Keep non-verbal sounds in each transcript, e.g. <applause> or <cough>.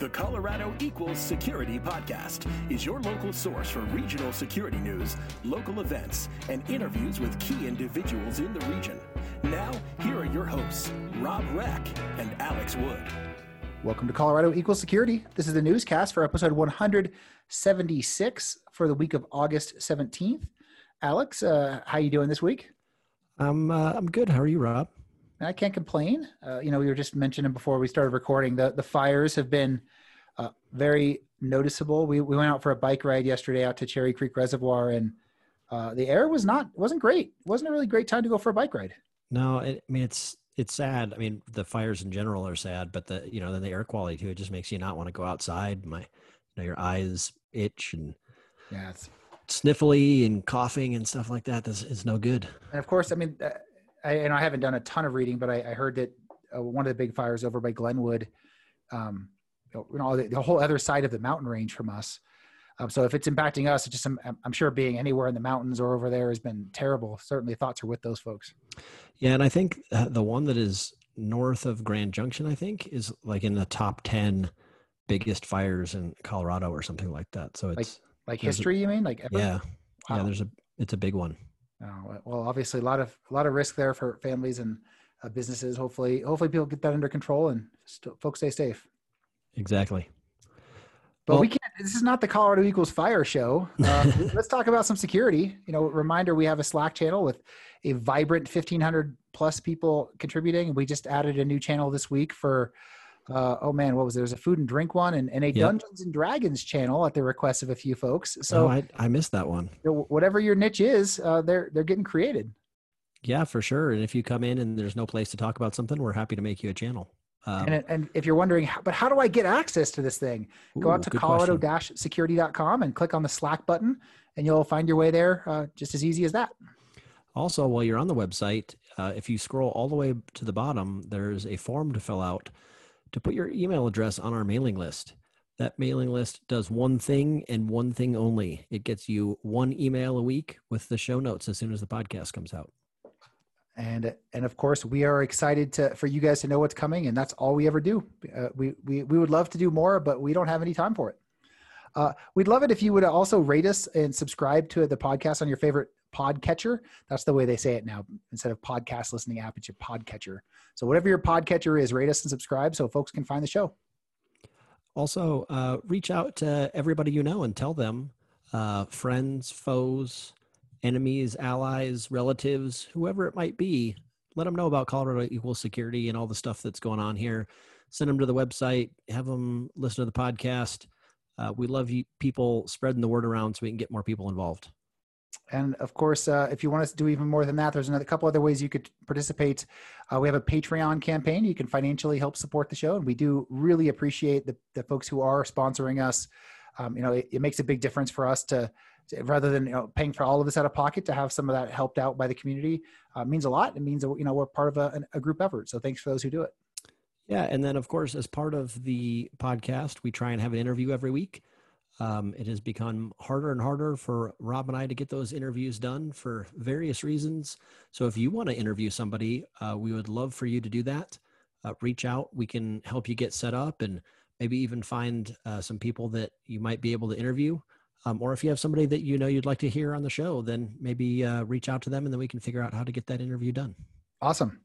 The Colorado Equals Security Podcast is your local source for regional security news, local events, and interviews with key individuals in the region. Now, here are your hosts, Rob Reck and Alex Wood. Welcome to Colorado Equals Security. This is the newscast for episode 176 for the week of August 17th. Alex, uh, how are you doing this week? I'm uh, I'm good. How are you, Rob? I can't complain. Uh, you know, we were just mentioning before we started recording the the fires have been uh, very noticeable. We we went out for a bike ride yesterday out to Cherry Creek Reservoir, and uh, the air was not wasn't great. It wasn't a really great time to go for a bike ride. No, it, I mean it's it's sad. I mean the fires in general are sad, but the you know then the air quality too. It just makes you not want to go outside. My you know your eyes itch and yeah, it's sniffly and coughing and stuff like that. This is no good. And of course, I mean, uh, I, and I haven't done a ton of reading, but I, I heard that uh, one of the big fires over by Glenwood, um, you know, the, the, whole other side of the mountain range from us. Um, so if it's impacting us, it's just I'm, I'm, sure being anywhere in the mountains or over there has been terrible. Certainly, thoughts are with those folks. Yeah, and I think uh, the one that is north of Grand Junction, I think, is like in the top ten biggest fires in Colorado or something like that. So it's like, like history, a, you mean? Like ever? yeah, wow. yeah. There's a it's a big one. Oh, well, obviously a lot of a lot of risk there for families and uh, businesses. Hopefully, hopefully people get that under control and st- folks stay safe. Exactly. But well, we can't. This is not the Colorado Equals Fire show. <laughs> Uh, let's talk about some security. You know, reminder: we have a Slack channel with a vibrant 1,500 plus people contributing. We just added a new channel this week for uh, oh man, what was there? There's a food and drink one and, and a yep. Dungeons and Dragons channel at the request of a few folks. So oh, I, I missed that one. You know, whatever your niche is, uh, they're they're getting created. Yeah, for sure. And if you come in and there's no place to talk about something, we're happy to make you a channel. Um, and, and if you're wondering, but how do I get access to this thing? Go out to colorado-security.com and click on the Slack button, and you'll find your way there uh, just as easy as that. Also, while you're on the website, uh, if you scroll all the way to the bottom, there's a form to fill out to put your email address on our mailing list. That mailing list does one thing and one thing only. It gets you one email a week with the show notes as soon as the podcast comes out. And and of course, we are excited to for you guys to know what's coming, and that's all we ever do. Uh, we we we would love to do more, but we don't have any time for it. Uh, we'd love it if you would also rate us and subscribe to the podcast on your favorite podcatcher. That's the way they say it now. Instead of podcast listening app, it's your podcatcher. So whatever your podcatcher is, rate us and subscribe so folks can find the show. Also, uh, reach out to everybody you know and tell them, uh, friends, foes, enemies, allies, relatives, whoever it might be, let them know about Colorado Equal Security and all the stuff that's going on here. Send them to the website, have them listen to the podcast. Uh, we love you, people spreading the word around so we can get more people involved. And of course, uh, if you want us to do even more than that, there's another couple other ways you could participate. Uh, we have a Patreon campaign. You can financially help support the show, and we do really appreciate the, the folks who are sponsoring us. Um, you know, it, it, makes a big difference for us to, to, rather than you know paying for all of this out of pocket to have some of that helped out by the community uh, means a lot. It means you know we're part of a, a group effort. So thanks for those who do it. Yeah, and then of course, as part of the podcast, we try and have an interview every week. Um, it has become harder and harder for Rob and I to get those interviews done for various reasons. So if you want to interview somebody, uh, we would love for you to do that. Uh, reach out. We can help you get set up and maybe even find uh, some people that you might be able to interview. Um, or if you have somebody that you know you'd like to hear on the show, then maybe uh, reach out to them and then we can figure out how to get that interview done. Awesome.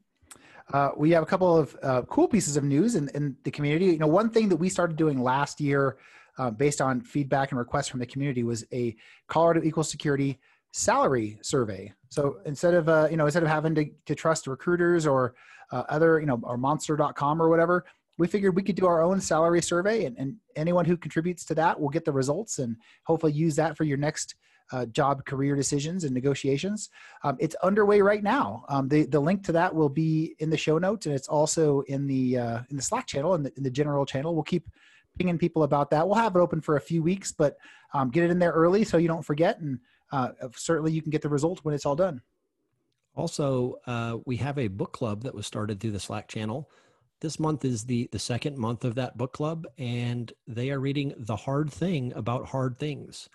Uh, we have a couple of uh, cool pieces of news in, in the community. You know, one thing that we started doing last year uh, based on feedback and requests from the community was a Colorado Equal Security salary survey. So instead of uh, you know instead of having to, to trust recruiters or uh, other you know or monster.com or whatever, we figured we could do our own salary survey and, and anyone who contributes to that will get the results and hopefully use that for your next uh, job career decisions and negotiations. Um, it's underway right now. Um, the, the link to that will be in the show notes and it's also in the uh, in the Slack channel and in, in the general channel. We'll keep pinging people about that. We'll have it open for a few weeks, but um, get it in there early so you don't forget. And uh, certainly you can get the results when it's all done. Also, uh, we have a book club that was started through the Slack channel. This month is the the second month of that book club, and they are reading The Hard Thing About Hard Things.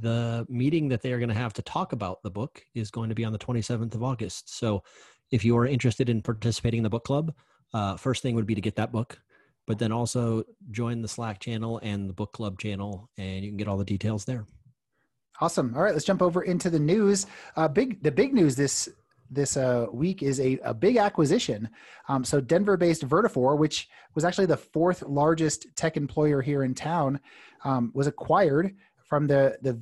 The meeting that they are going to have to talk about the book is going to be on the 27th of August. So, if you are interested in participating in the book club, uh, first thing would be to get that book but then also join the Slack channel and the book club channel, and you can get all the details there. Awesome. All right, let's jump over into the news. Uh, big the big news this this uh, week is a, a big acquisition. Um, so Denver-based Vertafore, which was actually the fourth largest tech employer here in town, um, was acquired from the the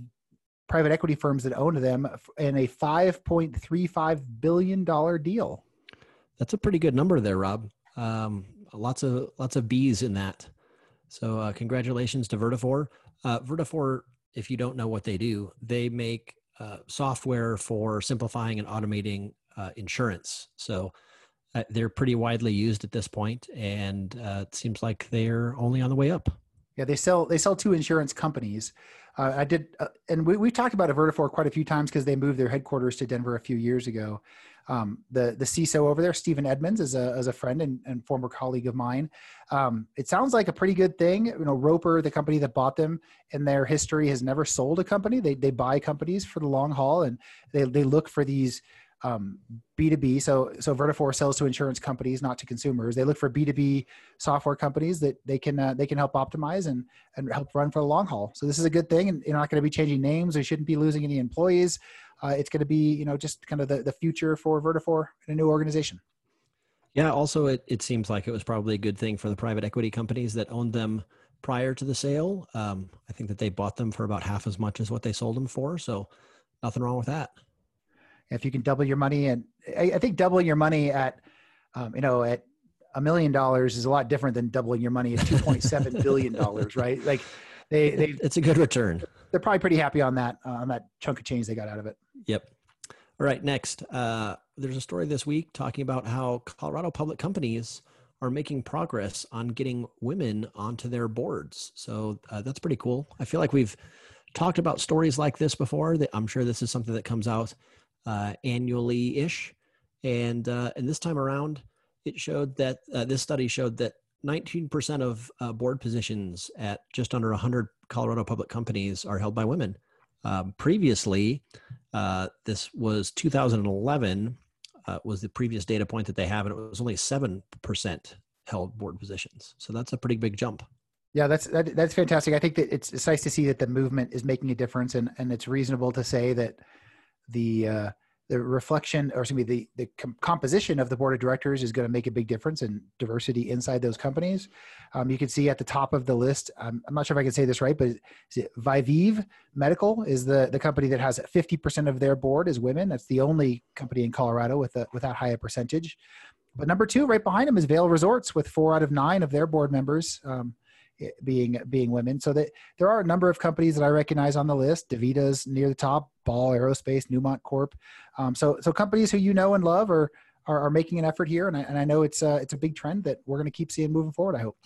private equity firms that owned them in a $5.35 billion deal. That's a pretty good number there, Rob. Um, lots of lots of bees in that. So uh, congratulations to Vertafore. Uh, Vertafore, if you don't know what they do, they make uh, software for simplifying and automating uh, insurance. So uh, they're pretty widely used at this point, and uh, it seems like they're only on the way up. Yeah, they sell they sell to insurance companies. Uh, I did, uh, and we we talked about Vertafore quite a few times because they moved their headquarters to Denver a few years ago. Um, the the CISO over there, Stephen Edmonds, is a is a friend and, and former colleague of mine. Um, it sounds like a pretty good thing. You know, Roper, the company that bought them, in their history has never sold a company. They they buy companies for the long haul, and they they look for these um, B2B. So, so Vertafore sells to insurance companies, not to consumers. They look for B2B software companies that they can, uh, they can help optimize and, and help run for the long haul. So this is a good thing. And you're not going to be changing names. We shouldn't be losing any employees. Uh, it's going to be, you know, just kind of the, the future for Vertafore in a new organization. Yeah. Also, it, it seems like it was probably a good thing for the private equity companies that owned them prior to the sale. Um, I think that they bought them for about half as much as what they sold them for. So nothing wrong with that if you can double your money and I, I think doubling your money at um, you know at a million dollars is a lot different than doubling your money at 2.7 <laughs> billion dollars right like they they it's a good return they're probably pretty happy on that uh, on that chunk of change they got out of it yep all right next uh, there's a story this week talking about how colorado public companies are making progress on getting women onto their boards so uh, that's pretty cool i feel like we've talked about stories like this before i'm sure this is something that comes out uh, annually ish. And, uh, and this time around, it showed that uh, this study showed that 19% of uh, board positions at just under 100 Colorado public companies are held by women. Um, previously, uh, this was 2011 uh, was the previous data point that they have, and it was only 7% held board positions. So that's a pretty big jump. Yeah, that's that, that's fantastic. I think that it's, it's nice to see that the movement is making a difference, and and it's reasonable to say that the uh, the reflection or excuse me the the com- composition of the board of directors is going to make a big difference in diversity inside those companies. Um, you can see at the top of the list um, i'm not sure if i can say this right but viviv medical is the the company that has 50% of their board is women. That's the only company in colorado with a with that high a percentage. But number two right behind them is vail resorts with four out of nine of their board members. Um, being being women. So that there are a number of companies that I recognize on the list. DaVita's near the top, Ball Aerospace, Newmont Corp. Um, so so companies who you know and love are are, are making an effort here, and I, and I know it's uh, it's a big trend that we're going to keep seeing moving forward. I hope.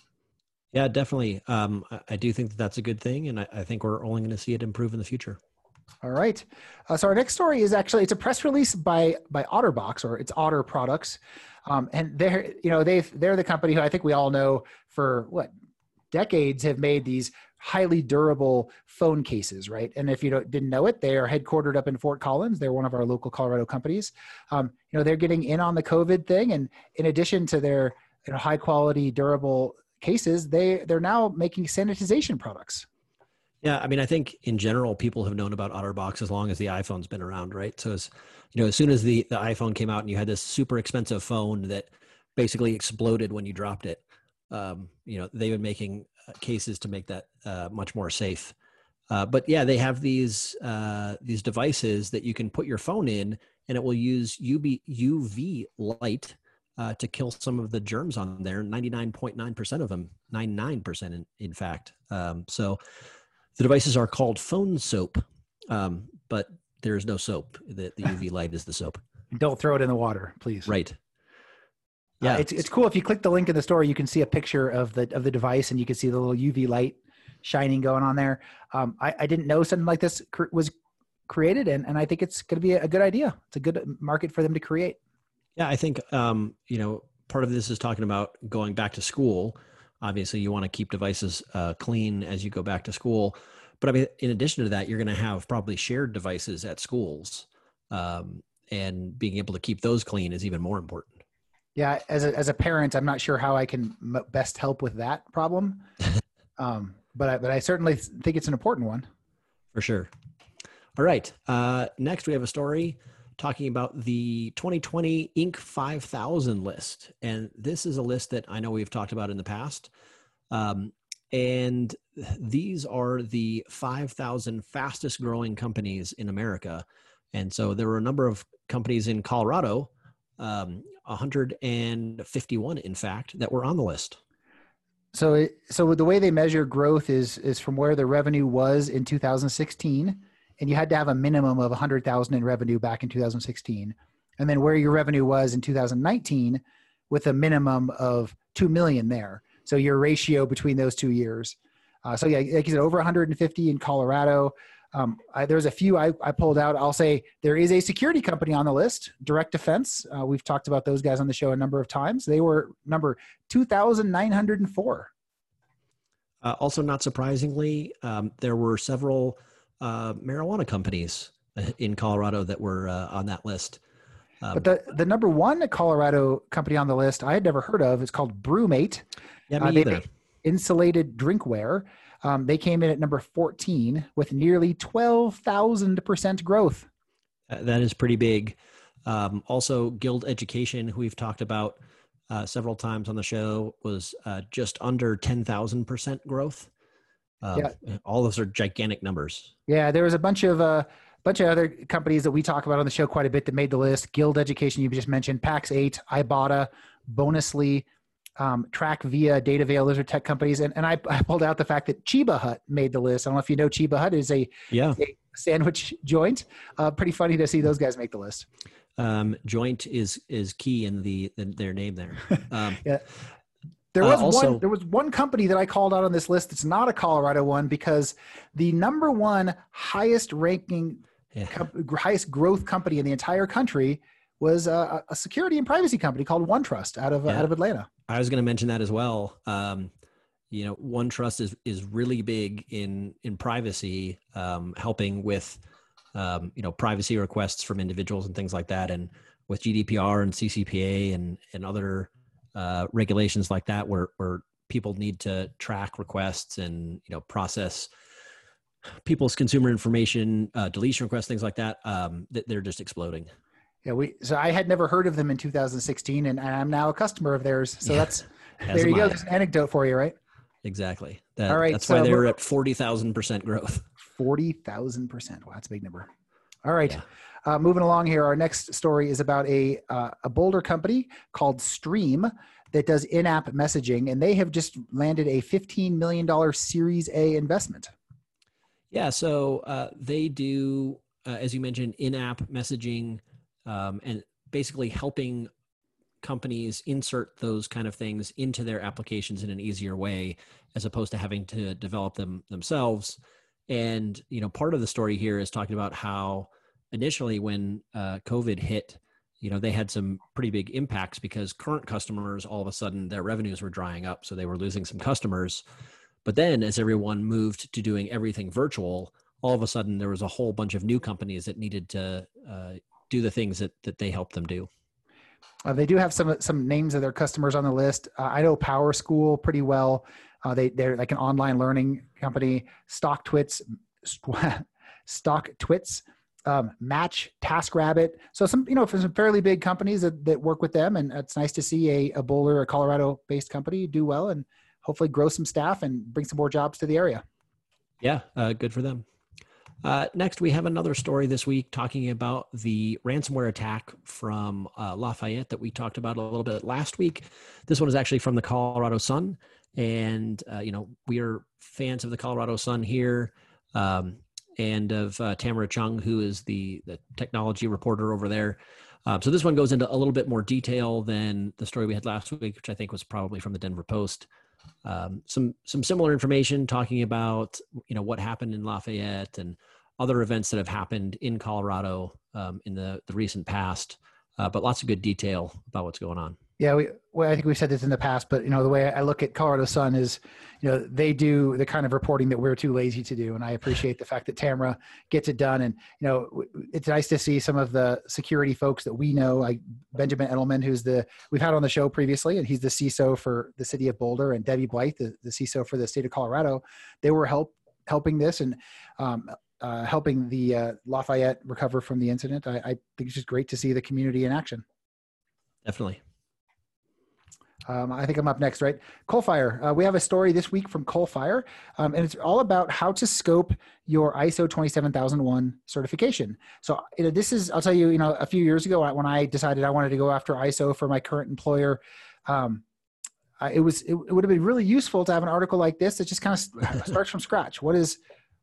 Yeah, definitely. Um, I do think that that's a good thing, and I, I think we're only going to see it improve in the future. All right. Uh, so our next story is actually it's a press release by by OtterBox or it's Otter Products, um, and they're you know they they're the company who I think we all know for what decades have made these highly durable phone cases, right? And if you didn't know it, they are headquartered up in Fort Collins. They're one of our local Colorado companies. Um, you know, they're getting in on the COVID thing, and in addition to their you know, high quality, durable cases, they they're now making sanitization products. Yeah, I mean, I think in general, people have known about OtterBox as long as the iPhone's been around, right? So, as you know, as soon as the the iPhone came out and you had this super expensive phone that basically exploded when you dropped it, um, you know they've been making uh, cases to make that uh, much more safe. Uh, but yeah, they have these uh, these devices that you can put your phone in, and it will use UV UV light uh, to kill some of the germs on there. Ninety nine point nine percent of them, ninety nine percent in fact. Um, so the devices are called phone soap, um, but there is no soap. The, the UV light is the soap. Don't throw it in the water, please. Right. Yeah, uh, it's it's cool. If you click the link in the store, you can see a picture of the of the device, and you can see the little UV light shining going on there. Um, I, I didn't know something like this cr- was created, and and I think it's going to be a, a, good idea. It's a good market for them to create. Yeah, I think um, you know part of this is talking about going back to school. Obviously, you want to keep devices uh, clean as you go back to school, but I mean, in addition to that, you're going to have probably shared devices at schools, um, and being able to keep those clean is even more important. Yeah, as a, as a parent, I'm not sure how I can best help with that problem, <laughs> um, but I, but I certainly think it's an important one. For sure. All right. Uh, next, we have a story talking about the 2020 Inc. 5000 list, and this is a list that I know we've talked about in the past. Um, and these are the 5,000 fastest growing companies in America. And so there were a number of companies in Colorado um, 151 in fact that were on the list. So it, so the way they measure growth is is from where the revenue was in 2016 and you had to have a minimum of 100,000 in revenue back in 2016 and then where your revenue was in 2019 with a minimum of 2 million there. So your ratio between those two years. Uh, so yeah like you said over 150 in colorado um, I, there's a few I, I, pulled out. I'll say there is a security company on the list, Direct Defense. Uh, we've talked about those guys on the show a number of times. They were number 2,904. Uh, also, not surprisingly, um, there were several uh, marijuana companies uh, in Colorado that were uh, on that list. Um, but the, the number one Colorado company on the list I had never heard of. is called BruMate. Yeah, me uh, either. Insulated drinkware. Um, they came in at number 14 with nearly 12,000% growth. That is pretty big. Um, also, Guild Education, who we've talked about uh, several times on the show, was uh, just under 10,000% growth. Um, yeah. All those are gigantic numbers. Yeah, there was a bunch of uh, bunch of other companies that we talk about on the show quite a bit that made the list. Guild Education, you just mentioned, Pax8, Ibotta, Bonusly, um, TrackVia, DataVail, those are tech companies. And, and I, I, pulled out the fact that Cheba Hut made the list. I don't know if you know Cheba Hut is a, yeah. a sandwich <laughs> joint. Uh, pretty funny to see those guys make the list. Um, joint is is key in the, the their name there. <laughs> Um, yeah. There was uh, also, one. There was one company that I called out on this list. It's not a Colorado one because the number one highest ranking, yeah. com- highest growth company in the entire country was a, a, security and privacy company called OneTrust out of yeah. out of Atlanta. I was going to mention that as well. Um, you know, OneTrust is is really big in in privacy, um, helping with um, you know privacy requests from individuals and things like that, and with GDPR and CCPA and and other uh, regulations like that, where where people need to track requests and you know process people's consumer information, uh, deletion requests, things like that. Um, they're just exploding. Yeah, we so I had never heard of them in 2016, and I'm now a customer of theirs. So yeah, that's <laughs> there you go. There's an anecdote for you, right? Exactly. That, All right. That's so why they're at forty thousand percent growth. Forty thousand percent. Wow, that's a big number. All right. Yeah. Uh, moving along here, our next story is about a uh, a Boulder company called Stream that does in-app messaging, and they have just landed a fifteen million dollar Series A investment. Yeah. So uh, they do, uh, as you mentioned, in-app messaging um, and basically helping companies insert those kind of things into their applications in an easier way as opposed to having to develop them themselves. And you know part of the story here is talking about how initially when uh, covid hit you know they had some pretty big impacts because current customers all of a sudden their revenues were drying up so they were losing some customers. But then as everyone moved to doing everything virtual all of a sudden there was a whole bunch of new companies that needed to uh, do the things that that they help them do. Uh, they do have some some names of their customers on the list. Uh, I know PowerSchool pretty well. Uh, they they're like an online learning company. StockTwits, <laughs> Stock Twits, um, Match, TaskRabbit. So some you know for some fairly big companies that, that work with them, and it's nice to see a, a Boulder, a Colorado based company do well and hopefully grow some staff and bring some more jobs to the area. Yeah, uh, good for them. Uh, next, we have another story this week talking about the ransomware attack from uh, Lafayette that we talked about a little bit last week. This one is actually from the Colorado Sun, and uh, you know we are fans of the Colorado Sun here, um, and of uh, Tamara Chuang, who is the the technology reporter over there. Um, so this one goes into a little bit more detail than the story we had last week, which I think was probably from the Denver Post. Um, some some similar information talking about you know what happened in Lafayette and other events that have happened in Colorado um, in the, the recent past, uh, but lots of good detail about what's going on. Yeah, we, well, I think we've said this in the past, but you know, the way I look at Colorado Sun is, you know, they do the kind of reporting that we're too lazy to do, and I appreciate the fact that Tamara gets it done. And you know, it's nice to see some of the security folks that we know, like Benjamin Edelman, who's the we've had on the show previously, and he's the CISO for the city of Boulder, and Debbie Blyth, the, the CISO for the state of Colorado. They were help helping this and um, uh, helping the uh, Lafayette recover from the incident. I, I think it's just great to see the community in action. Definitely. Um, I think I'm up next, right? Coalfire. Uh, we have a story this week from Coalfire, um, and it's all about how to scope your ISO 27001 certification. So you know, this is, I'll tell you, you know, a few years ago when I decided I wanted to go after ISO for my current employer, um, it was it, it, would have been really useful to have an article like this that just kind of <laughs> starts from scratch. What is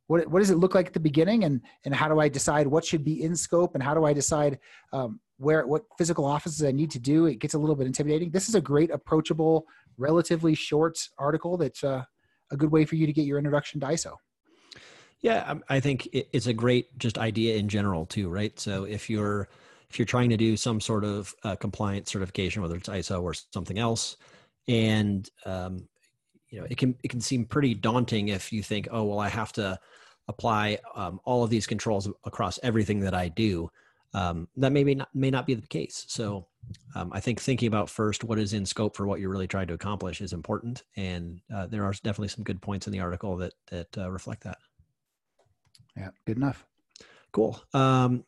what what does it look like at the beginning, and and how do I decide what should be in scope, and how do I decide um, where what physical offices I need to do. It gets a little bit intimidating. This is a great, approachable, relatively short article that's uh, a good way for you to get your introduction to ISO. Yeah, um, I think it's a great just idea in general too, right? So if you're if you're trying to do some sort of uh, compliance certification, whether it's ISO or something else, and um, you know it can it can seem pretty daunting if you think, oh well, I have to apply um, all of these controls across everything that I do um, that may, may not may not be the case. So um, I think thinking about first what is in scope for what you're really trying to accomplish is important, and uh, there are definitely some good points in the article that that uh, reflect that. Yeah, good enough. Cool. Um,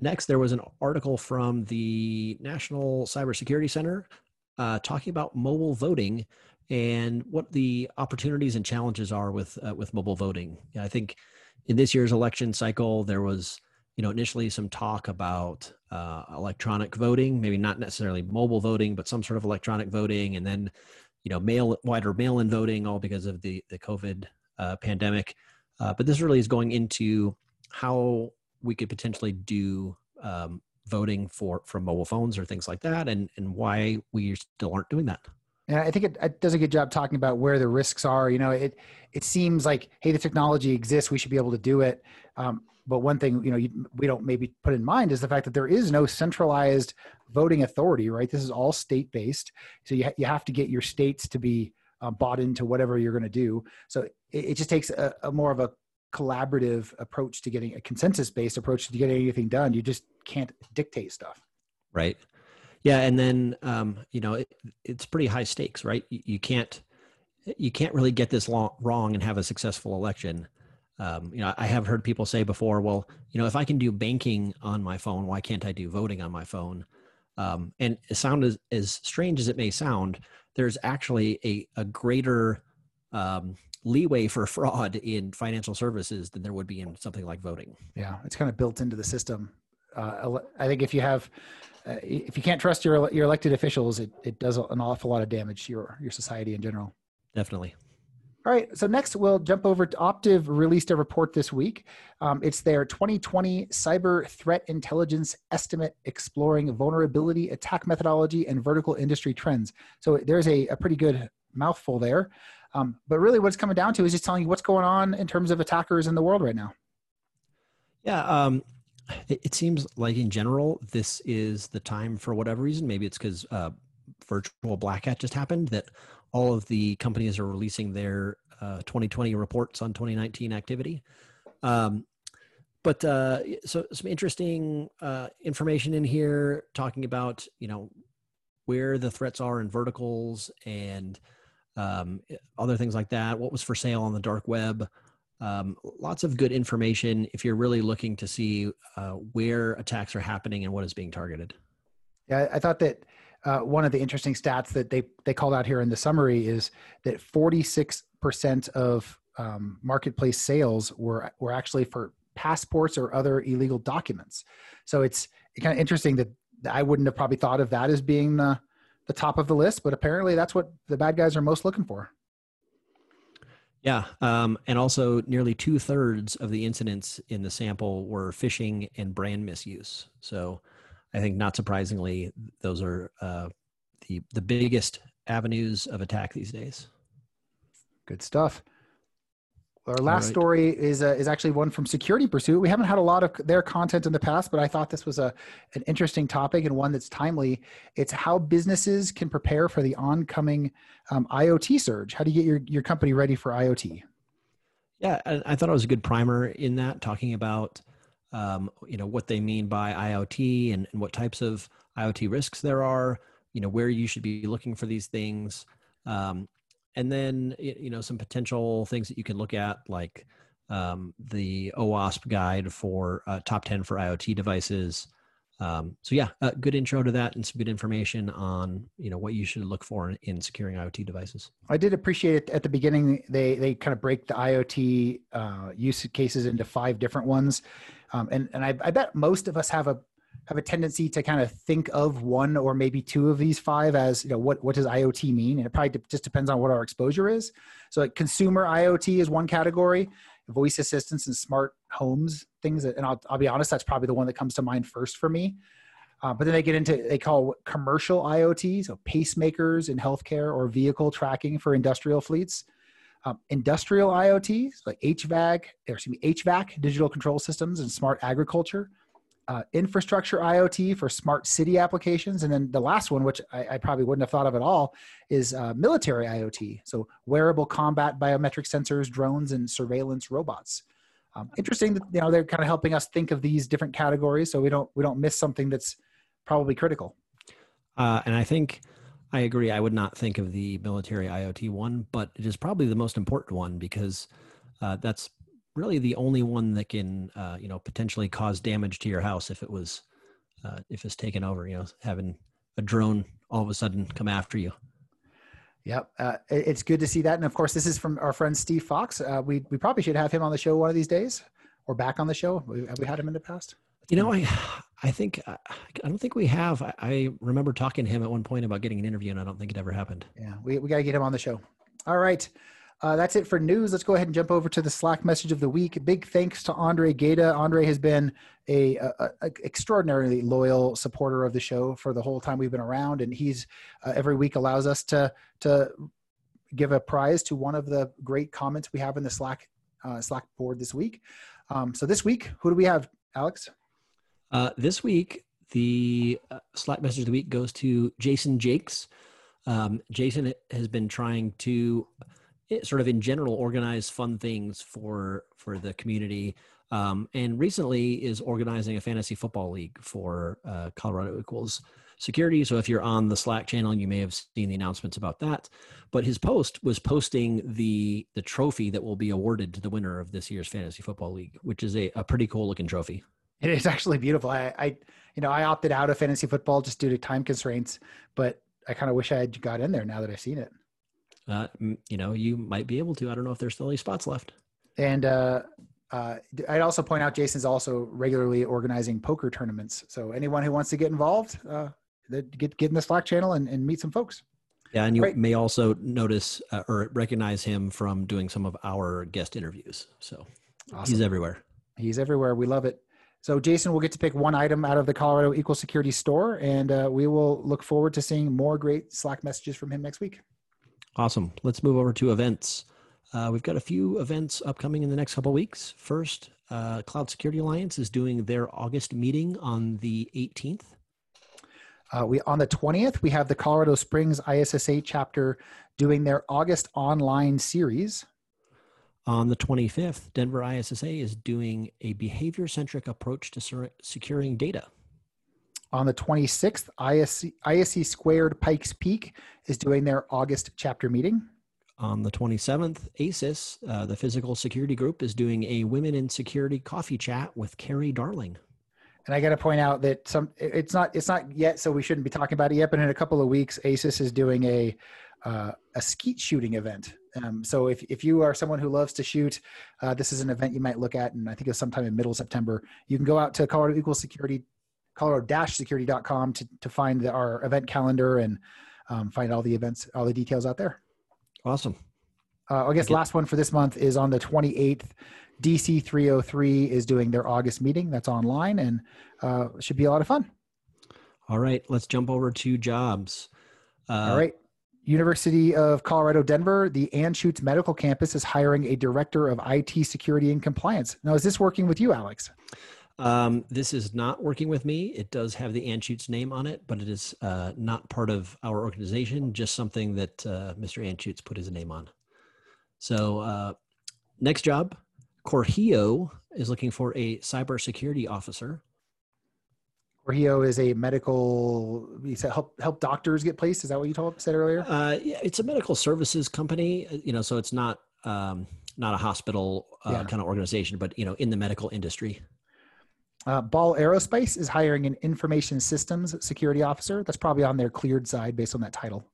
next, there was an article from the National Cybersecurity Center uh, talking about mobile voting and what the opportunities and challenges are with uh, with mobile voting. I think in this year's election cycle there was you know, initially some talk about uh, electronic voting, maybe not necessarily mobile voting, but some sort of electronic voting, and then, you know, mail wider mail-in voting, all because of the the COVID uh, pandemic. Uh, but this really is going into how we could potentially do um, voting for from mobile phones or things like that, and and why we still aren't doing that. And I think it, it, does a good job talking about where the risks are. You know, it it seems like hey, the technology exists, we should be able to do it. Um, but one thing you know you, we don't maybe put in mind is the fact that there is no centralized voting authority right? This is all state based so you, ha- you have to get your states to be uh, bought into whatever you're going to do. So it, it just takes a, a, more of a collaborative approach to getting a consensus based approach to getting anything done. You just can't dictate stuff. Right yeah and then um, you know it, it's pretty high stakes right you, you can't you can't really get this long, wrong and have a successful election um, you know, I have heard people say before, well, you know, if I can do banking on my phone, why can't I do voting on my phone? Um, and sound as, as strange as it may sound, there's actually a, a greater um, leeway for <laughs> fraud in financial services than there would be in something like voting. Yeah, it's kind of built into the system. Uh, I think if you have, uh, if you can't trust your your elected officials, it, it does an awful lot of damage to your your society in general. Definitely. All right, so next we'll jump over to Optiv released a report this week. Um, it's their 2020 Cyber Threat Intelligence Estimate exploring vulnerability, attack methodology, and vertical industry trends. So there's a, a pretty good mouthful there. Um, but really, what it's coming down to is just telling you what's going on in terms of attackers in the world right now. Yeah, um, it, it, seems like in general, this is the time for whatever reason. Maybe it's because uh, virtual black hat just happened that all of the companies are releasing their uh, 2020 reports on 2019 activity. Um, but uh, so some interesting uh, information in here talking about you know where the threats are in verticals and um, other things like that. What was for sale on the dark web? Um, lots of good information if you're really looking to see uh, where attacks are happening and what is being targeted. Yeah, I thought that uh, one of the interesting stats that they they called out here in the summary is that 46% of um, marketplace sales were were actually for passports or other illegal documents. So it's kind of interesting that I wouldn't have probably thought of that as being the the top of the list, but apparently that's what the bad guys are most looking for. Yeah, um, and also nearly two thirds of the incidents in the sample were phishing and brand misuse. So I think not surprisingly, those are uh, the the biggest avenues of attack these days. Good stuff. Our last right. story is uh, is actually one from Security Pursuit. We haven't had a lot of their content in the past, but I thought this was a an interesting topic and one that's timely. It's how businesses can prepare for the oncoming um, IoT surge. How do you get your your company ready for IoT? Yeah, I, I thought it was a good primer in that, talking about um, you know what they mean by IoT and, and what types of IoT risks there are. You know where you should be looking for these things, um, and then you know some potential things that you can look at, like um, the OWASP guide for uh, top ten for IoT devices. Um, so yeah, good intro to that and some good information on you know what you should look for in, in securing IoT devices. I did appreciate it at the beginning. They they kind of break the IoT uh, use cases into five different ones, um, and and I, I bet most of us have a have a tendency to kind of think of one or maybe two of these five as you know what what does IoT mean, and it probably de- just depends on what our exposure is. So like consumer IoT is one category, voice assistants and smart homes things, that, and I'll I'll be honest, that's probably the one that comes to mind first for me. Uh, but then they get into they call commercial IoT, so pacemakers in healthcare or vehicle tracking for industrial fleets. Um, industrial IoT, like HVAC, or excuse me, HVAC, digital control systems, and smart agriculture. Uh, infrastructure IoT for smart city applications, and then the last one, which I, I probably wouldn't have thought of at all, is uh, military IoT. So wearable combat biometric sensors, drones, and surveillance robots. Um, interesting that you know they're kind of helping us think of these different categories, so we don't we don't miss something that's probably critical. Uh, and I think I agree. I would not think of the military IoT one, but it is probably the most important one because uh, that's really the only one that can, uh, you know, potentially cause damage to your house if it was, uh, if it's taken over. You know, having a drone all of a sudden come after you. Yep, uh, it's good to see that, and of course, this is from our friend Steve Fox. Uh, we we probably should have him on the show one of these days, or back on the show. Have we had him in the past? You know, I, I think I don't think we have. I, I remember talking to him at one point about getting an interview, and I don't think it ever happened. Yeah, we, we got to get him on the show. All right. Uh, that's it for news. Let's go ahead and jump over to the Slack message of the week. Big thanks to Andre Gata. Andre has been a, a, a extraordinarily loyal supporter of the show for the whole time we've been around, and he's uh, every week allows us to to give a prize to one of the great comments we have in the Slack uh, Slack board this week. Um, so this week, who do we have, Alex? Uh, this week, the uh, Slack message of the week goes to Jason Jakes. Um, Jason has been trying to sort of in general organize fun things for for the community um, and recently is organizing a fantasy football league for uh, colorado equals security so if you're on the slack channel you may have seen the announcements about that but his post was posting the the trophy that will be awarded to the winner of this year's fantasy football league which is a, a pretty cool looking trophy It is actually beautiful. I, I, you know, I opted out of fantasy football just due to time constraints, but I kind of wish I had got in there now that I've seen it. Uh, you know you might be able to i don't know if there's still any spots left And uh, uh, I'd also point out Jason's also regularly organizing poker tournaments. So anyone who wants to get involved, uh, get get in the Slack channel and, and meet some folks. Yeah, and you Great. may also notice uh, or recognize him from doing some of our guest interviews. So Awesome. he's everywhere. He's everywhere. We love it. So Jason will get to pick one item out of the Colorado Equal Security Store, and uh, we will look forward to seeing more great Slack messages from him next week. Awesome. Let's move over to events. Uh, we've got a few events upcoming in the next couple weeks. First, uh, Cloud Security Alliance is doing their August meeting on the 18th. Uh, we on the twentieth, we have the Colorado Springs ISSA chapter doing their August online series. On the 25th, Denver ISSA is doing a behavior centric approach to securing data. On the 26th, ISC, ISC Squared Pikes Peak is doing their August chapter meeting. On the 27th, ASIS, uh, the physical security group, is doing a Women in Security coffee chat with Carrie Darling. And I got to point out that some it's not it's not yet, so we shouldn't be talking about it yet. But in a couple of weeks, ASIS is doing a uh, a skeet shooting event. Um, so if if you are someone who loves to shoot, uh, this is an event you might look at, and I think it's sometime in middle September. You can go out to Colorado Equal Security, Colorado-security.com to to find the, our event calendar and um, find all the events, all the details out there. Awesome. Uh, I guess Okay. last one for this month is on the 28th. DC 303 is doing their August meeting. That's online and uh, should be a lot of fun. All right, let's jump over to jobs. Uh, All right. University of Colorado Denver, the Anschutz Medical Campus is hiring a director of IT security and compliance. Now, is this working with you, Alex? Um, this is not working with me. It does have the Anschutz name on it, but it is uh, not part of our organization, just something that uh, Mr. Anschutz put his name on. So, uh, next job Corhio is looking for a cybersecurity officer. Corhio is a medical. You said help help doctors get placed. Is that what you told said earlier? Uh, yeah, it's a medical services company. uh, You know, so it's not um, not a hospital uh, Yeah. kind of organization, but you know, in the medical industry. Uh, Ball Aerospace is hiring an information systems security officer. That's probably on their cleared side based on that title.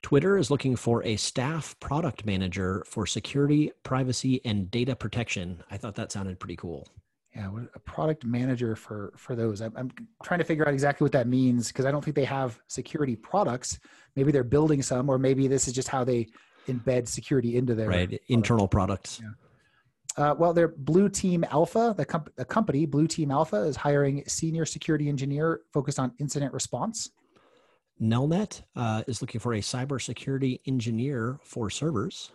Twitter is looking for a staff product manager for security, privacy, and data protection. I thought that sounded pretty cool. Yeah, a product manager for for those. I'm, I'm trying to figure out exactly what that means because I don't think they have security products. Maybe they're building some, or maybe this is just how they embed security into their right internal products Uh, well, they're Blue Team Alpha, the, comp- the company Blue Team Alpha is hiring senior security engineer focused on incident response. nelnet uh, is looking for a cybersecurity engineer for servers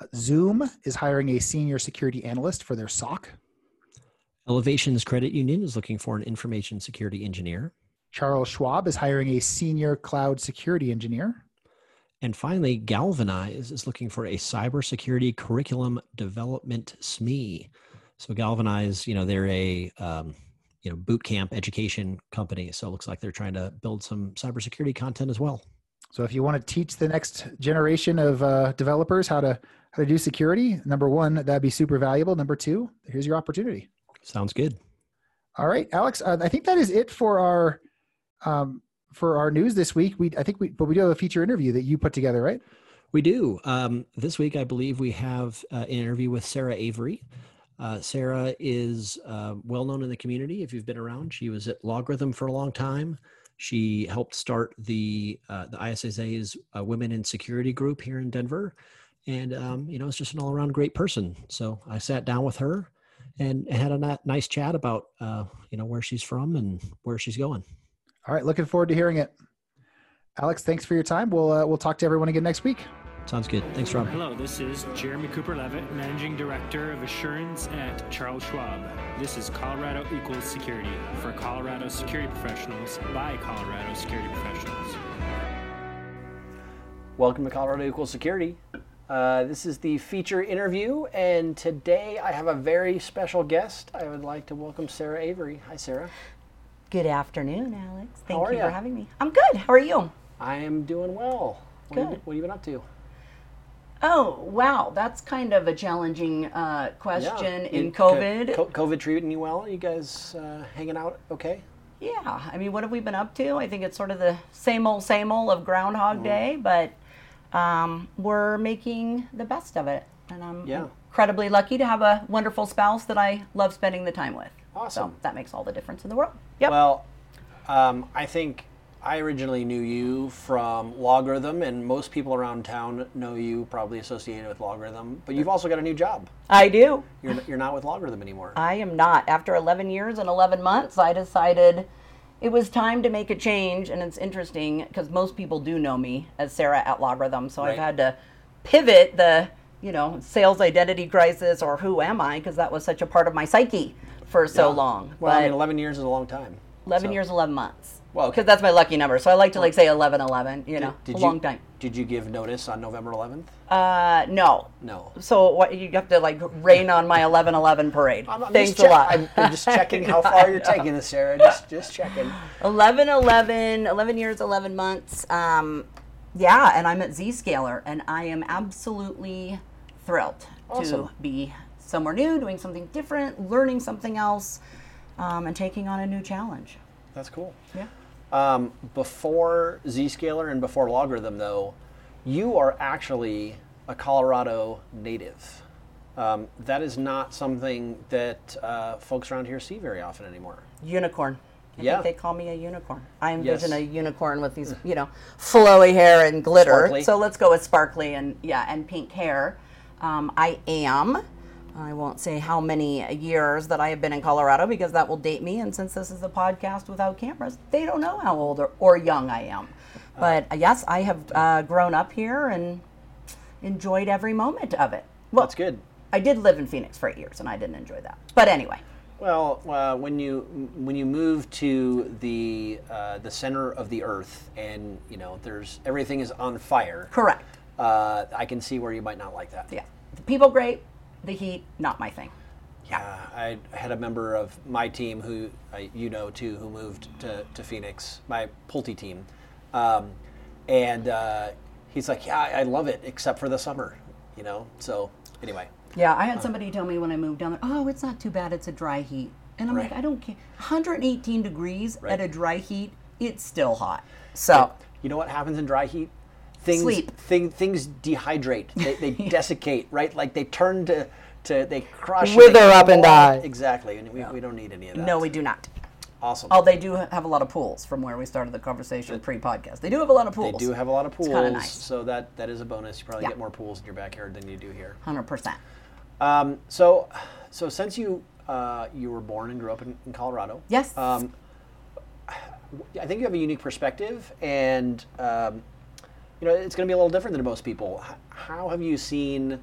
Uh, Zoom is hiring a senior security analyst for their SOC. elevations credit union is looking for an information security engineer Charles Schwab is hiring a senior cloud security engineer. And finally galvanize is looking for a cybersecurity curriculum development sme so galvanize you know they're a um, you know boot camp education company so it looks like they're trying to build some cybersecurity content as well So if you want to teach the next generation of uh, developers how to how to do security, number one, that'd be super valuable. Number two, here's your opportunity. sounds good All right, Alex. Uh, I think that is it for our um, for our news this week. We I think we but we do have a feature interview that you put together, right? We do. Um, this week, I believe we have uh, an interview with Sarah Avery. Uh, Sarah is uh, well known in the community. If you've been around, she was at LogRhythm for a long time. She helped start the uh, the ISSA's uh, Women in Security group here in Denver, and um, you know, it's just an all around great person. So I sat down with her and had a nice chat about uh, you know where she's from and where she's going. All right, looking forward to hearing it. Alex, thanks for your time. We'll uh, we'll talk to everyone again next week. Sounds good. Thanks, Rob. Hello, this is Jeremy Cooper Levitt, Managing Director of Assurance at Charles Schwab. This is Colorado Equals Security for Colorado security professionals by Colorado security professionals. Welcome to Colorado Equal Security. Uh, this is the feature interview, and today I have a very special guest. I would like to welcome Sarah Avery. Hi, Sarah. Good afternoon, Alex. Thank How are you ya? for having me. I'm good. How are you? I am doing well. What, Have, you, Good. what have you been up to? Oh, wow. That's kind of a challenging uh, question in You- COVID. co- COVID treating you well? You guys uh, hanging out okay? yeah. I mean, what have we been up to? I think it's sort of the same old, same old of Groundhog Mm-hmm. Day, but um, we're making the best of it. And I'm Yeah. incredibly lucky to have a wonderful spouse that I love spending the time with. Awesome. So that makes all the difference in the world. Yep. Well, um, I think I originally knew you from LogRhythm, and most people around town know you probably associated with LogRhythm. But you've also got a new job. I do. You're, you're not with LogRhythm anymore. I am not. After 11 years and 11 months, I decided it was time to make a change. And it's interesting because most people do know me as Sarah at LogRhythm. So I've had to pivot the, you know, sales identity crisis or who am I? Because that was such a part of my psyche for so Yeah. long. Well, I mean, 11 years is a long time. 11 so- years, 11 months. Well, okay. because that's my lucky number. So I like to like say 11, 11, you know, Did a you, long time. Did you give notice on November 11th? Uh, no. No. So what you have to like rain on my 11, 11 parade. I'm, I'm Thanks just a lot. I'm, I'm just checking how <laughs> far you're taking this, Sarah. Just, just checking. 11 11 11 years 11 months um, yeah and i'm at zscaler and i am absolutely thrilled Awesome. to be somewhere new doing something different learning something else um, and taking on a new challenge That's cool. yeah Um, before Zscaler and before LogRhythm, though, you are actually a Colorado native. Um, that is not something that uh, folks around here see very often anymore. unicorn I Yeah. think they call me a unicorn. I envision Yes. a unicorn with these, you know, flowy hair and glitter. Sparkly. So let's go with sparkly and yeah, and pink hair. Um, I am. I won't say how many years that I have been in Colorado because that will date me. And since this is a podcast without cameras, they don't know how old or, or young I am. But uh, yes, I have uh, grown up here and enjoyed every moment of it. Well, That's good. I did live in Phoenix for eight years, and I didn't enjoy that. But anyway, Well, uh, when you when you move to the uh, the center of the earth, and you know there's everything is on fire. correct. Uh, I can see where you might not like that. Yeah, the people great, the heat not my thing. Yeah, I had a member of my team who uh, you know too, who moved to, to Phoenix, my Pulte team, um, and uh, he's like, "Yeah, I love it, except for the summer," you know. So anyway, Yeah, I had somebody tell me when I moved down there, oh, it's not too bad, it's a dry heat. And I'm like, I don't care. 118 degrees Right. at a dry heat, it's still hot. So, you know what happens in dry heat? Things Sleep. Thing, things dehydrate. They, they <laughs> desiccate, right? Like they turn to, to they crush. Wither they up and die. Exactly, and we, we don't need any of that. no, we do not. Awesome. Oh, they do have a lot of pools from where we started the conversation pre podcast. They do have a lot of pools. They do have a lot of pools, kinda nice. so that that is a bonus. You probably Yeah. get more pools in your backyard than you do here. 100%. Um, so, so since you uh, you were born and grew up in, in Colorado, Yes. um, I think you have a unique perspective, and um, you know it's going to be a little different than most people. How have you seen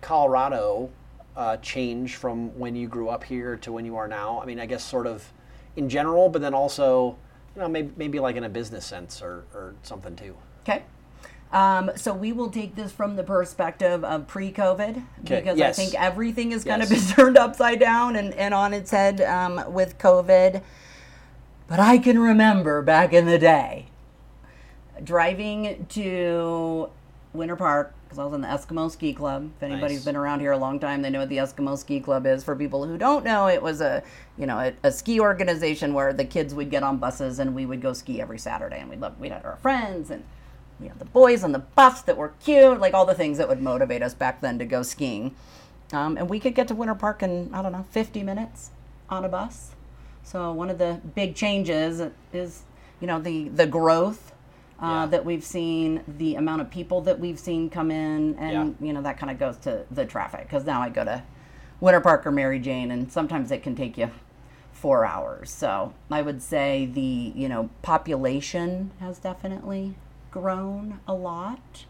Colorado uh, change from when you grew up here to when you are now? I mean, I guess sort of in general, but then also, you know, maybe, maybe like in a business sense or, or something too. Okay. Um, so we will take this from the perspective of pre-COVID Okay, because yes. I think everything is kind of Yes. been <laughs> turned upside down and, and on its head um, with COVID. But I can remember back in the day driving to Winter Park because I was in the Eskimo Ski Club. If anybody's Nice. been around here a long time, they know what the Eskimo Ski Club is. For people who don't know, it was a you know a, a ski organization where the kids would get on buses and we would go ski every Saturday, and we'd love we'd have our friends and we had the boys on the bus that were cute, like all the things that would motivate us back then to go skiing. Um, and we could get to Winter Park in I don't know 50 minutes on a bus. So one of the big changes is, you know, the the growth uh, Yeah. that we've seen, the amount of people that we've seen come in, and Yeah. you know that kind of goes to the traffic. Because now I go to Winter Park or Mary Jane, and sometimes it can take you four hours. So I would say the you know population has definitely grown a lot.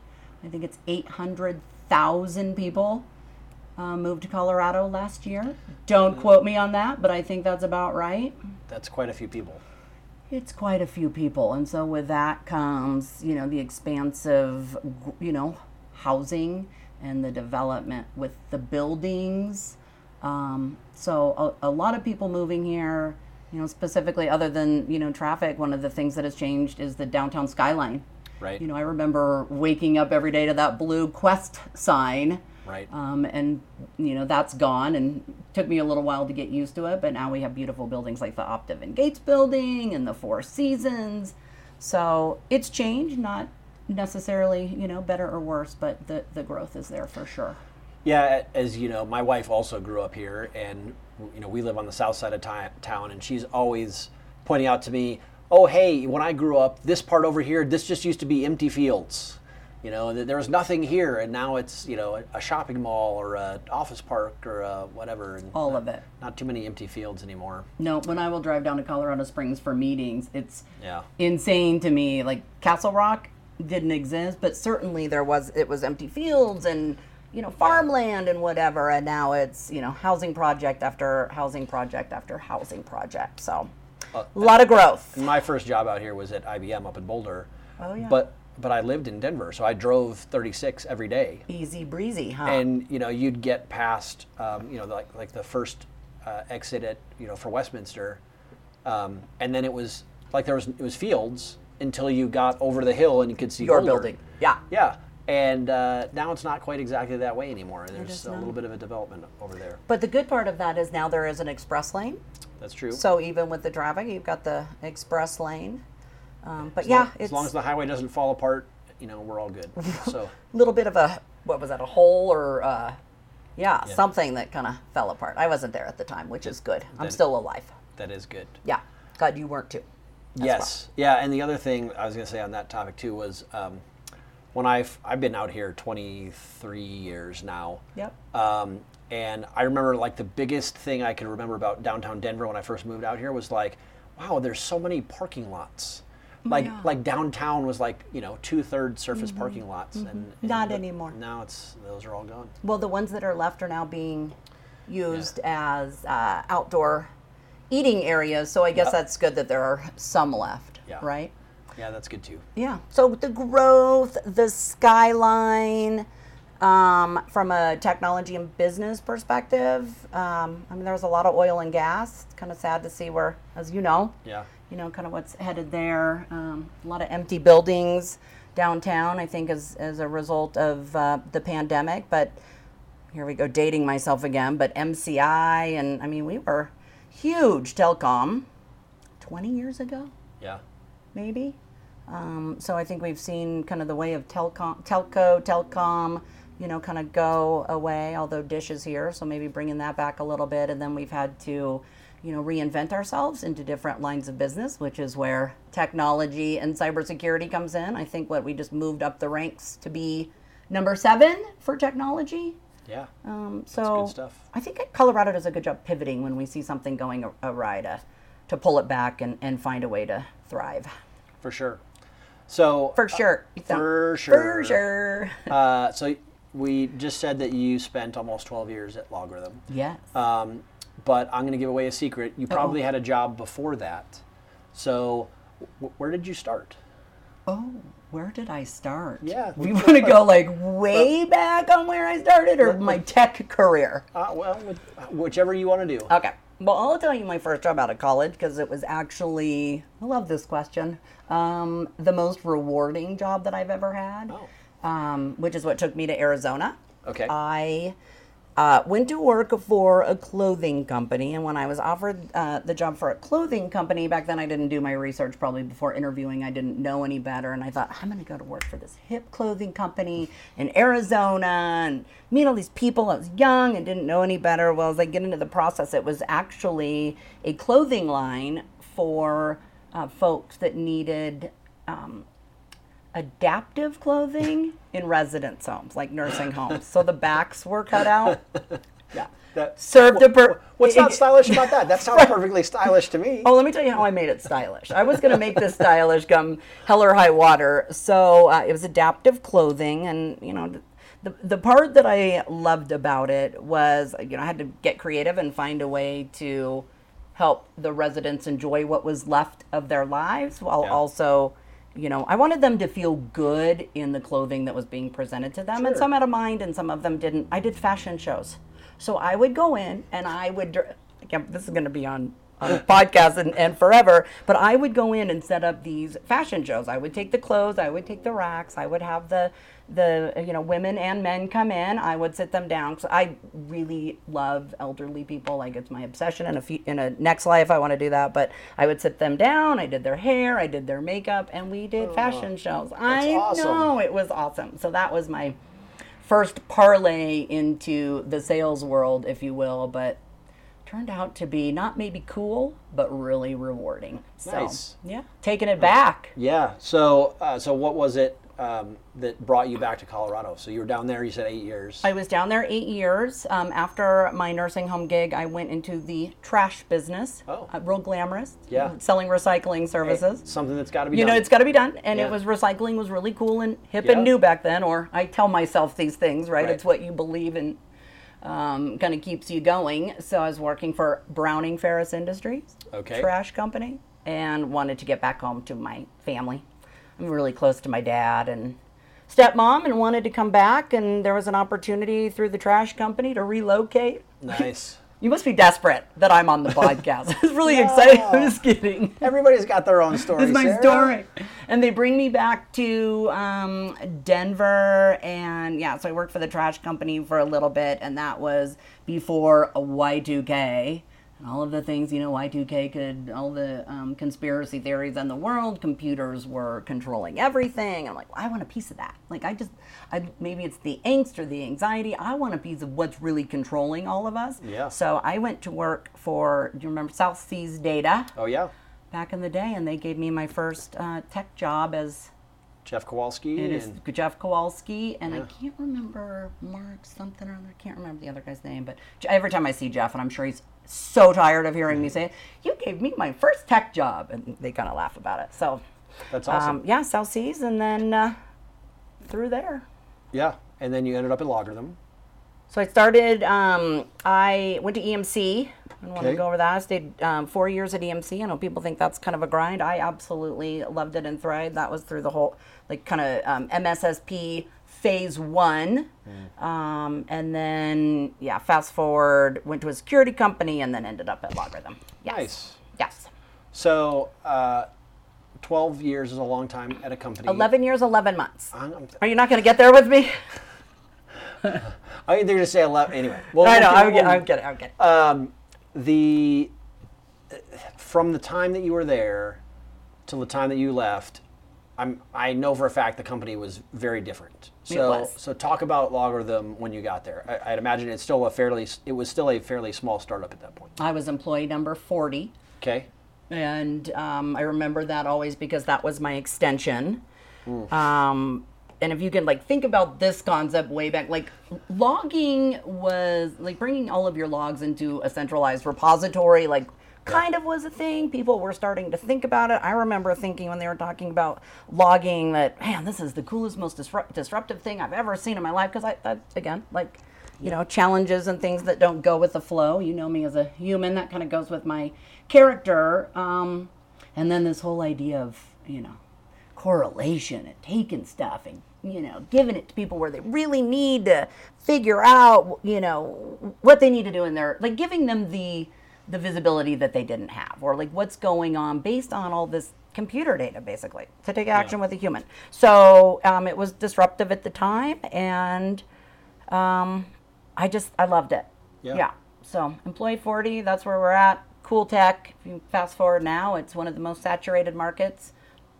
I think it's eight hundred thousand people uh, moved to Colorado last year. Don't quote me on that, but I think that's about right. That's quite a few people. It's quite a few people, and so with that comes, you know, the expansive, you know, housing and the development with the buildings. Um, so a, a lot of people moving here, you know, specifically other than you know traffic. One of the things that has changed is the downtown skyline. Right. You know, I remember waking up every day to that blue Qwest sign. Right. Um, and you know that's gone, and took me a little while to get used to it. But now we have beautiful buildings like the Optiv and Gates building and the Four Seasons. So it's changed, not necessarily you know better or worse, but the the growth is there for sure. Yeah, as you know, my wife also grew up here, and you know we live on the south side of ti- town, and she's always pointing out to me, "Oh, hey, when I grew up, this part over here, this just used to be empty fields. You know, th- there was nothing here, and now it's you know a, a shopping mall or a office park or a whatever, and All of it. Not too many empty fields anymore. No, when I will drive down to Colorado Springs for meetings, it's Yeah. insane to me. Like Castle Rock didn't exist, but certainly there was it was empty fields and you know farmland and whatever, and now it's you know housing project after housing project after housing project. So Uh, a lot of growth. My first job out here was at IBM up in Boulder. Oh, yeah. But but I lived in Denver, so I drove 36 every day. Easy breezy, huh? and you know you'd get past um, you know like like the first uh, exit at you know for Westminster, um, and then it was like there was it was fields until you got over the hill and you could see Your Boulder. building, yeah. yeah. And uh, now it's not quite exactly that way anymore. There's a little bit of a development over there. But the good part of that is now there is an express lane. That's true. So even with the traffic, you've got the express lane. Um, but as yeah, long, it's as long as the highway doesn't fall apart, you know we're all good. <laughs> So a little bit of a what was that a hole or uh, yeah, something that kind of fell apart. I wasn't there at the time, which is good. I'm still alive. that is good. Yeah, God, you weren't too. yes, yeah, and the other thing I was going to say on that topic too was um, when I've I've been out here 23 years now. Yep. Um, and I remember like the biggest thing I can remember about downtown Denver when I first moved out here was like, wow, there's so many parking lots. Like yeah. like downtown was like you know two thirds surface parking lots, and, and Mm-hmm. Not anymore. Now it's those are all gone. Well, the ones that are left are now being used as uh, outdoor eating areas. So I guess Yep. that's good that there are some left, Yeah. right? Yeah, that's good too. Yeah. So the growth, the skyline, um, from a technology and business perspective, um, I mean, there was a lot of oil and gas. It's kind of sad to see where, as you know, Yeah. You know, kind of what's headed there. Um, a lot of empty buildings downtown, I think, as, as a result of uh, the pandemic. But here we go, dating myself again. But MCI, and I mean, we were huge telecom 20 years ago Yeah. maybe. Um, so I think we've seen kind of the way of telecom, telco, telecom, you know, kind of go away. Although Dish is here, so maybe bringing that back a little bit, and then we've had to, you know, reinvent ourselves into different lines of business, which is where technology and cybersecurity comes in. I think what we just moved up the ranks to be number seven for technology. Yeah. Um, so good stuff. I think Colorado does a good job pivoting when we see something going awry to, to pull it back and, and find a way to thrive. For sure. So For sure. for For sure. sure. Uh, so we just said that you spent almost 12 years at LogRhythm. Yes. Um, but I'm going to give away a secret. You probably had a job before that. So w- where did you start? oh, where did I start? Yeah, We want to go like way back on where I started or my tech career? Uh, well, whichever you want to do. Okay. Well, I'll tell you my first job out of college because it was actually, I love this question, um, the most rewarding job that I've ever had, Oh. um, which is what took me to Arizona. Okay. I uh, went to work for a clothing company, and when I was offered uh, the job for a clothing company, back then I didn't do my research probably before interviewing. I didn't know any better, and I thought I'm going to go to work for this hip clothing company in Arizona and meet all these people. I was young and didn't know any better. Well, as I get into the process, it was actually a clothing line for uh, folks that needed. Um, adaptive clothing in residence homes, like nursing homes. So the backs were cut out. <laughs> Yeah. That, Served a pur- What's not <laughs> stylish about that? That sounds perfectly stylish to me. Oh, let me tell you how I made it stylish. I was going to make this stylish come hell or high water. So uh, it was adaptive clothing, and you know, the the part that I loved about it was you know I had to get creative and find a way to help the residents enjoy what was left of their lives while Yeah. also you know i wanted them to feel good in the clothing that was being presented to them and some had a mind and some of them didn't. I did fashion shows. So i would go in and i would again, this is going to be on on a podcast and, and forever but i would go in and set up these fashion shows. I would take the clothes i would take the racks i would have the the you know women and men come in i would sit them down. So i really love elderly people. Like it's my obsession. In a few, in a next life i want to do that. But i would sit them down. I did their hair. I did their makeup. And we did fashion shows. I awesome. know. It was awesome. So that was my first parlay into the sales world if you will. But turned out to be not maybe cool but really rewarding. So Nice. yeah. Taking it back. Yeah. So, uh, so what was it um, that brought you back to Colorado? So you were down there. You said eight years. I was down there eight years. Um, after my nursing home gig, I went into the trash business. Oh. Uh, real glamorous. Yeah. Selling recycling services. Something that's got to be you done. know, it's got to be done. And Yeah. it was recycling was really cool and hip Yeah. and new back then. Or I tell myself these things, right? Right. It's what you believe in. um, kind of keeps you going. So I was working for Browning Ferris Industries, Okay. trash company, and wanted to get back home to my family. I'm really close to my dad and stepmom and wanted to come back and there was an opportunity through the trash company to relocate. nice. <laughs> You must be desperate that I'm on the podcast. <laughs> it's was really <laughs> exciting. I'm just kidding. Everybody's got their own story. It's my Sarah. story. And they bring me back to um, Denver. And yeah, so I worked for the trash company for a little bit. And that was before a Y2K. All of the things, you know, Y2K could, all the um, conspiracy theories in the world, computers were controlling everything. I'm like, well, I want a piece of that. Like, I just, I, maybe it's the angst or the anxiety. I want a piece of what's really controlling all of us. Yeah. So I went to work for, do you remember South Seas Data? Oh yeah. back in the day, and they gave me my first uh, tech job as Jeff Kowalski. it is and Jeff Kowalski, and I can't remember Mark something or other. I can't remember the other guy's name, but every time I see Jeff, and I'm sure he's so tired of hearing me say, it, "You gave me my first tech job," and they kind of laugh about it. So That's awesome. Um, yeah, South Seas, and then uh, through there. yeah, and then you ended up at LogRhythm. So I started. Um, I went to EMC. I don't want to go over that. I stayed um, four years at EMC. I know people think that's kind of a grind. I absolutely loved it and thrived. That was through the whole, like, kind of um, MSSP phase one, um, and then yeah, fast forward, went to a security company, and then ended up at LogRhythm. Yes. Nice. Yes. So, uh, 12 years is a long time at a company. Eleven years, eleven months. I'm, I'm, Are you not going to get there with me? <laughs> I they're just say 11. Anyway. Well, I know. I'm, get- I'm kidding. I'm kidding. um, the from the time that you were there till the time that you left, I'm I know for a fact the company was very different. So so talk about LogRhythm when you got there. I, I'd imagine it's still a fairly it was still a fairly small startup at that point. I was employee number forty. Okay. and um, I remember that always because that was my extension. Um, and if you can like think about this concept way back, like logging was like bringing all of your logs into a centralized repository, like kind of was a thing. People were starting to think about it. I remember thinking when they were talking about logging that, man, this is the coolest, most disrupt- disruptive thing I've ever seen in my life. Because I, I, again, like, you know, challenges and things that don't go with the flow. You know me as a human, that kind of goes with my character. Um, and then this whole idea of, you know, correlation and taking stuff and you know giving it to people where they really need to figure out you know what they need to do in their like giving them the the visibility that they didn't have or like what's going on based on all this computer data basically to take action with a human. So um, it was disruptive at the time and um, i just i loved it. Yeah. yeah. So employee 40 that's where we're at. Cool tech if you fast forward now it's one of the most saturated markets.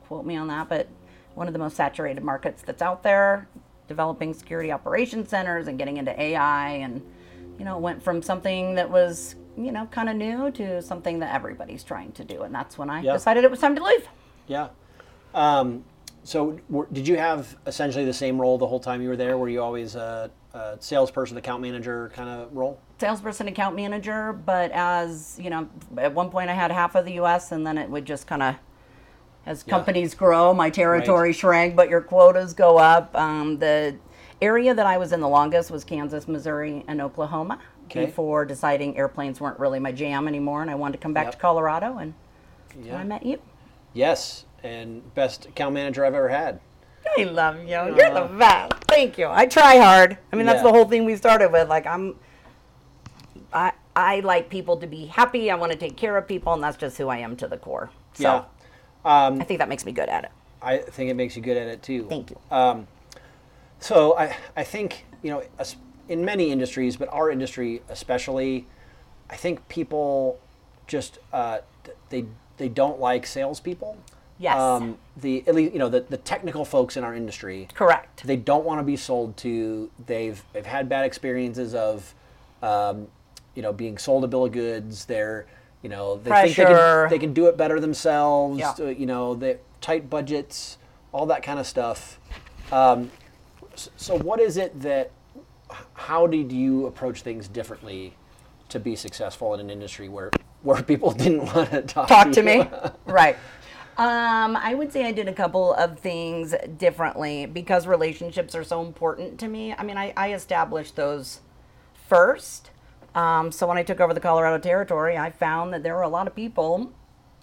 Quote me on that, but one of the most saturated markets that's out there, developing security operation centers and getting into AI. And, you know, it went from something that was, you know, kind of new to something that everybody's trying to do. And that's when I Yeah. decided it was time to leave. Yeah. Um, so were, did you have essentially the same role the whole time you were there? Were you always a, a salesperson, account manager kind of role? Salesperson, account manager, but as, you know, at one point I had half of the US and then it would just kind of, as companies grow, my territory shrank, but your quotas go up. Um, the area that I was in the longest was Kansas, Missouri, and Oklahoma Okay. before deciding airplanes weren't really my jam anymore and I wanted to come back Yep. to Colorado and Yeah. I met you. Yes, and best account manager I've ever had. I love you. You're the best. Thank you. I try hard. I mean, that's Yeah. the whole thing we started with. Like, I'm, I, I like people to be happy. I want to take care of people, and that's just who I am to the core. So Yeah. Um, I think that makes me good at it. I think it makes you good at it too. Thank you. So I, I think you know in many industries, but our industry especially, I think people just uh, they they don't like salespeople. Yes. Um, the at least you know the, the technical folks in our industry. Correct. They don't want to be sold to. They've they've had bad experiences of, um, you know, being sold a bill of goods. They're you know they think they can, they can do it better themselves. Yeah. uh, you know, they tight budgets, all that kind of stuff. Um, so what is it that? How did you approach things differently to be successful in an industry where where people <laughs> didn't want to talk, Talk to you? me. <laughs> right. Um, I would say I did a couple of things differently because relationships are so important to me. I mean, I, I established those first. Um, so when I took over the Colorado territory, I found that there were a lot of people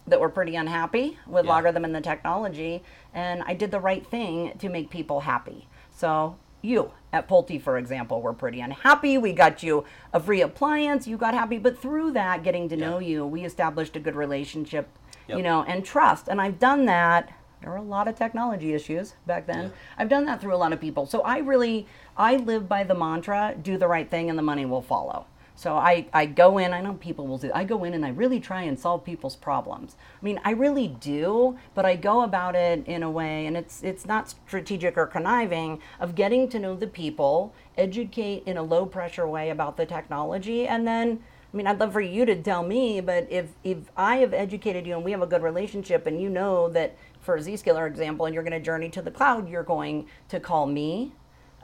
that were pretty unhappy with Yeah. LogRhythm and the technology, and I did the right thing to make people happy. So you at Pulte, for example, were pretty unhappy. We got you a free appliance. You got happy, but through that, getting to know you, we established a good relationship, Yep. you know, and trust. And I've done that. There were a lot of technology issues back then. I've done that through a lot of people. So I really, I live by the mantra: do the right thing, and the money will follow. So I, I go in, I know people will do, I go in and I really try and solve people's problems. I mean, I really do, but I go about it in a way, and it's, it's not strategic or conniving, of getting to know the people, educate in a low pressure way about the technology, and then, I mean, I'd love for you to tell me, but if, if I have educated you and we have a good relationship and you know that for Zscaler example, and you're going to journey to the cloud, you're going to call me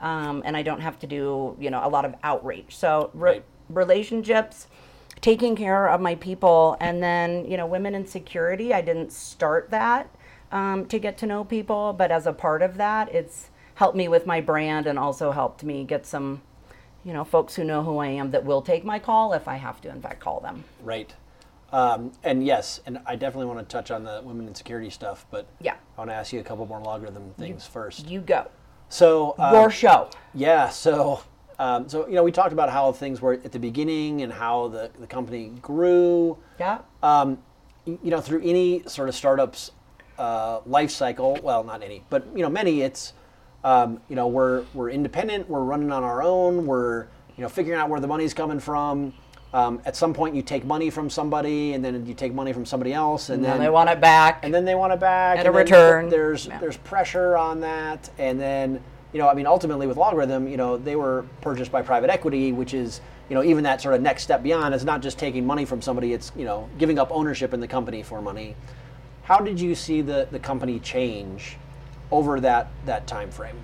um, and I don't have to do you know a lot of outreach. So re- Right. Relationships, taking care of my people, and then you know women in security. I didn't start that. um, to get to know people, but as a part of that, it's helped me with my brand and also helped me get some, you know, folks who know who I am that will take my call if I have to, in fact, call them. Right. Um, and yes, and I definitely want to touch on the women in security stuff, but Yeah. I want to ask you a couple more LogRhythm things first. You go. So um, Your show. Yeah. So, um, so you know, we talked about how things were at the beginning and how the, the company grew. Yeah. Um, you know, through any sort of startups uh, life cycle. Well, not any, but you know, many. It's um, you know, we're we're independent. We're running on our own. We're you know, figuring out where the money's coming from. Um, at some point, you take money from somebody, and then you take money from somebody else, and, And then then they want it back. and then they want it back At and a return. There's Yeah. there's pressure on that, and then you know, I mean, ultimately with LogRhythm, you know, they were purchased by private equity, which is you know even that sort of next step beyond. It's not just taking money from somebody; it's you know giving up ownership in the company for money. How did you see the the company change over that that time frame?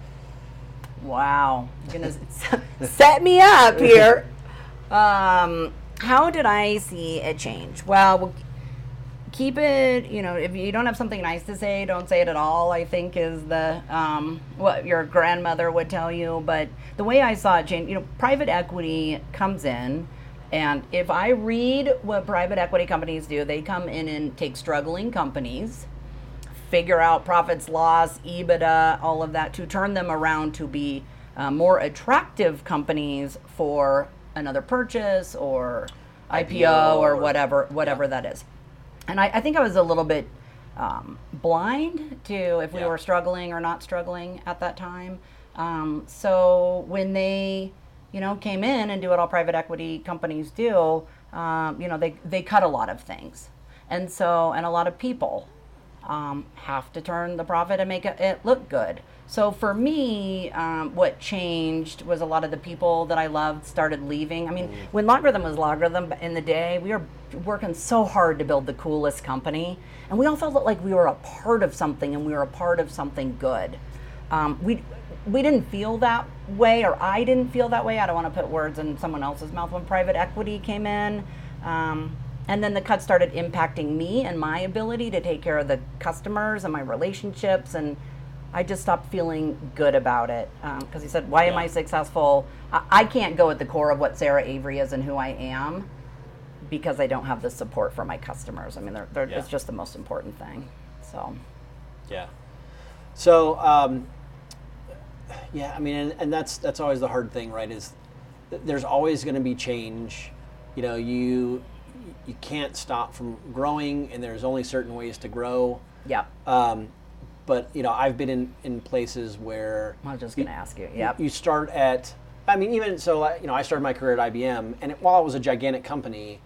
Wow, you're gonna <laughs> <laughs> set me up here. <laughs> Um, how did I see it change? Well, we'll keep it. You know, if you don't have something nice to say, don't say it at all. I think is the um, what your grandmother would tell you. But the way I saw it jane you know, private equity comes in. And if I read what private equity companies do, they come in and take struggling companies, figure out profits, loss, EBITDA, all of that to turn them around to be uh, more attractive companies for another purchase or IPO, IPO or or- whatever whatever yeah. that is. And I, I think I was a little bit um, blind to if we Yeah. were struggling or not struggling at that time. Um, so when they, you know, came in and do what all private equity companies do, um, you know, they they cut a lot of things, and so and a lot of people um, have to turn the profit and make it, it look good. So for me, um, what changed was a lot of the people that I loved started leaving. I mean, when LogRhythm was LogRhythm in the day, we were working so hard to build the coolest company, and we all felt like we were a part of something and we were a part of something good. Um, we we didn't feel that way, or I didn't feel that way. I don't want to put words in someone else's mouth when private equity came in. Um, and then the cuts started impacting me and my ability to take care of the customers and my relationships. And I just stopped feeling good about it. Because he said, Why am I successful? I, I can't go at the core of what Sarah Avery is and who I am because I don't have the support for my customers. I mean, they're, they're, Yeah. it's just the most important thing. So, Yeah. So, um, yeah, I mean, and, and that's that's always the hard thing, right? Is th- there's always going to be change. You know, you you can't stop from growing, and there's only certain ways to grow. yeah. Um, but you know, I've been in, in places where I'm just going to ask you. Yep. you start at i mean even so you know i started my career at ibm and it, while it was a gigantic company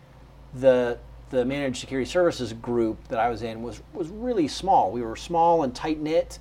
the the managed security services group that i was in was was really small we were small and tight knit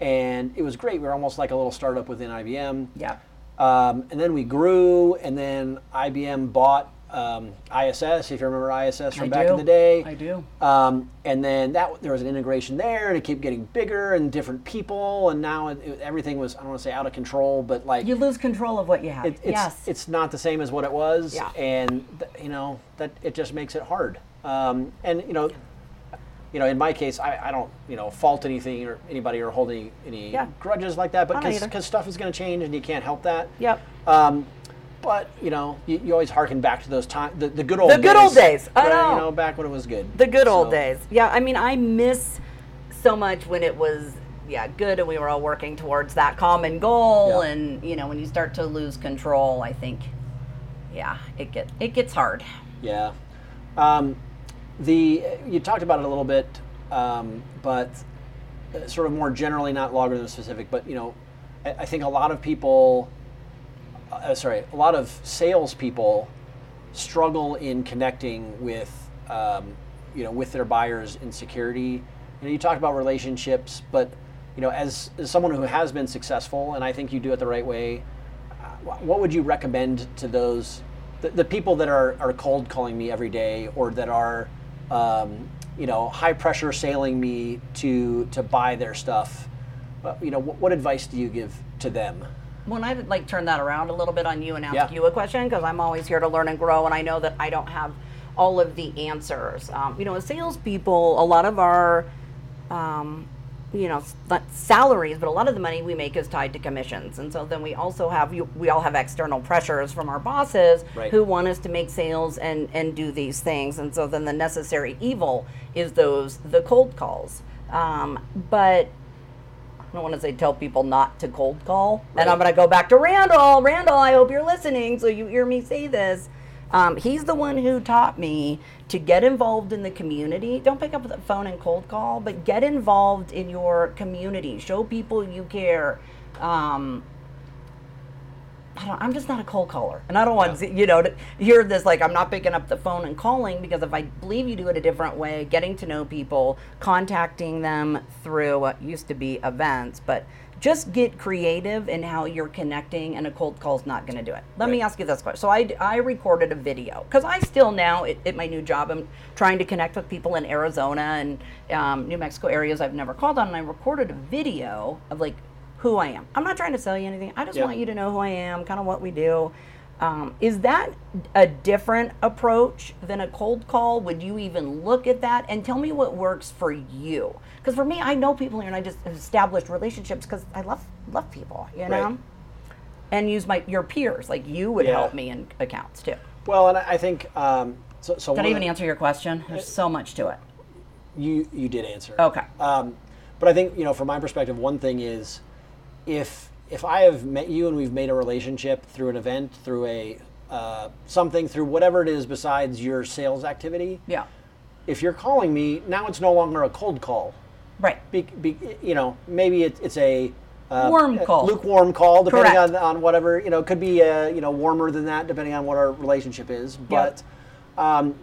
and it was great we were almost like a little startup within ibm yeah. um, and then we grew and then ibm bought um, iss if you remember iss from I back do. in the day I do. um, and then that there was an integration there, and it kept getting bigger and different people, and now it, it- everything was I don't want to say out of control, but like You lose control of what you have. it, it's yes. it's not the same as what it was, Yeah. and th- you know that it just makes it hard. Um, and you know, you know, in my case, I, I don't you know fault anything or anybody or hold any, any Yeah. grudges like that, but I don't either. because stuff is going to change and you can't help that. Yep. Um, but you know, you, you always harken back to those times, the, the good old The good old days. I where, know. You know, back when it was good. The good old days. Yeah, I mean, I miss so much when it was yeah good and we were all working towards that common goal Yeah. and you know when you start to lose control, I think yeah, it get it gets hard. Yeah. Um, the you talked about it a little bit, um, but uh, sort of more generally, not LogRhythm specific, but you know, I, I think a lot of people, uh, sorry, a lot of salespeople struggle in connecting with, um, you know, with their buyers in security. You know, you talked about relationships, but you know, as, as someone who has been successful, and I think you do it the right way, what would you recommend to those the, the people that are, are cold calling me every day or that are um, you know high pressure sailing me to to buy their stuff uh, you know what, what advice do you give to them When I like turn that around a little bit on you and ask Yeah. you a question because I'm always here to learn and grow, and I know that I don't have all of the answers. Um, you know, as salespeople, a lot of our um, you know not salaries, but a lot of the money we make is tied to commissions, and so then we also have you, we all have external pressures from our bosses Right. who want us to make sales and and do these things, and so then the necessary evil is those the cold calls. Um, but I don't want to say tell people not to cold call. And I'm going to go back to Randall. Randall, I hope you're listening so you hear me say this. Um, he's the one who taught me to get involved in the community. Don't pick up the phone and cold call, but get involved in your community. Show people you care. Um, I don't, I'm just not a cold caller, and I don't want you know to hear this like I'm not picking up the phone and calling because if I believe you do it a different way, getting to know people, contacting them through what used to be events, but just get creative in how you're connecting, and a cold call's not going to do it. Let me ask you this question. So I, I recorded a video because I still now at, at my new job I'm trying to connect with people in Arizona and um, New Mexico areas I've never called on, and I recorded a video of like who I am. I'm not trying to sell you anything. I just want you to know who I am, kind of what we do. Um, is that a different approach than a cold call? Would you even look at that? And tell me what works for you. Because for me, I know people here, and I just established relationships because I love love people, you know. Right. And use my your peers like you would Yeah. help me in accounts too. Well, and I think um, so. so Did I even the- answer your question? There's so much to it. You you did answer. Okay. Um, but I think you know, from my perspective, one thing is, if if I have met you and we've made a relationship through an event, through a uh, something, through whatever it is besides your sales activity, Yeah. if you're calling me now, it's no longer a cold call. Right. Be, be, you know, maybe it, it's a uh, Warm call. lukewarm call, depending Correct. on, on whatever you know. It could be uh, you know warmer than that, depending on what our relationship is. But um,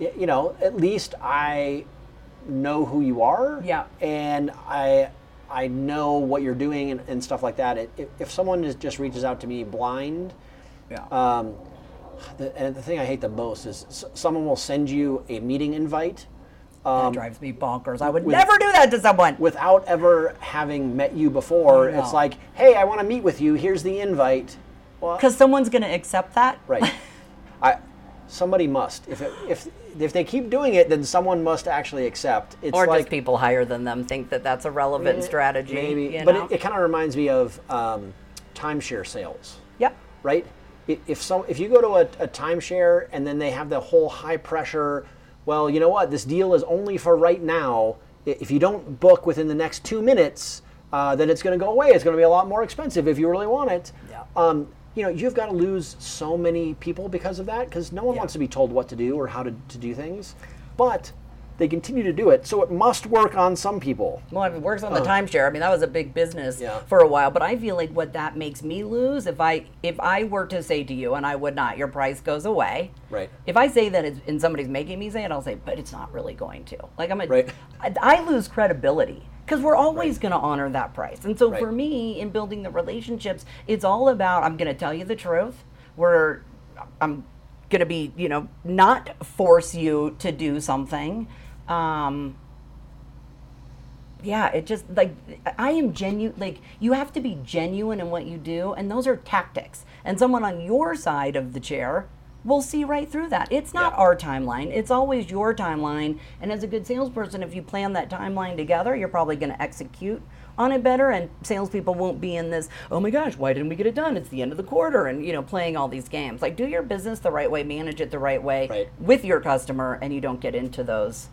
you know, at least I know who you are. Yeah. And I I know what you're doing and, and stuff like that. It, if, if someone is, just reaches out to me blind, Yeah. um, the, and the thing I hate the most is s- someone will send you a meeting invite that drives me bonkers. I would um, with- never do that to someone. without ever having met you before. Know. It's like, hey, I want to meet with you. Here's the invite. Well, Because someone's going to accept that. right. <laughs> I somebody must. If it, if if they keep doing it, then someone must actually accept. It's or like just people higher than them think that that's a relevant eh, strategy. maybe. but know? it, it kind of reminds me of um, timeshare sales. yep. right? If some, if you go to a, a timeshare and then they have the whole high pressure, well, you know what? This deal is only for right now. If you don't book within the next two minutes, uh, then it's going to go away. It's going to be a lot more expensive if you really want it. Yeah. Um, you know, you've got to lose so many people because of that because no one Yeah. wants to be told what to do or how to, to do things, but they continue to do it. So it must work on some people. Well, it works on the uh. timeshare, I mean that was a big business Yeah. for a while. But I feel like what that makes me lose if I if I were to say to you, and I would not, your price goes away. Right. If I say that it's, and somebody's making me say it, I'll say, but it's not really going to. Like I'm a, Right. I, I lose credibility because we're always going to honor that price. And so Right. for me, in building the relationships, it's all about I'm going to tell you the truth. We're I'm going to be you know not force you to do something. Um, yeah, it just like I am genuine. Like you have to be genuine in what you do, and those are tactics. And someone on your side of the chair will see right through that. It's not Yeah. our timeline; it's always your timeline. And as a good salesperson, if you plan that timeline together, you're probably going to execute on it better. And salespeople won't be in this. Oh my gosh, why didn't we get it done? It's the end of the quarter, and you know, playing all these games. Like do your business the right way, manage it the right way Right. with your customer, and you don't get into those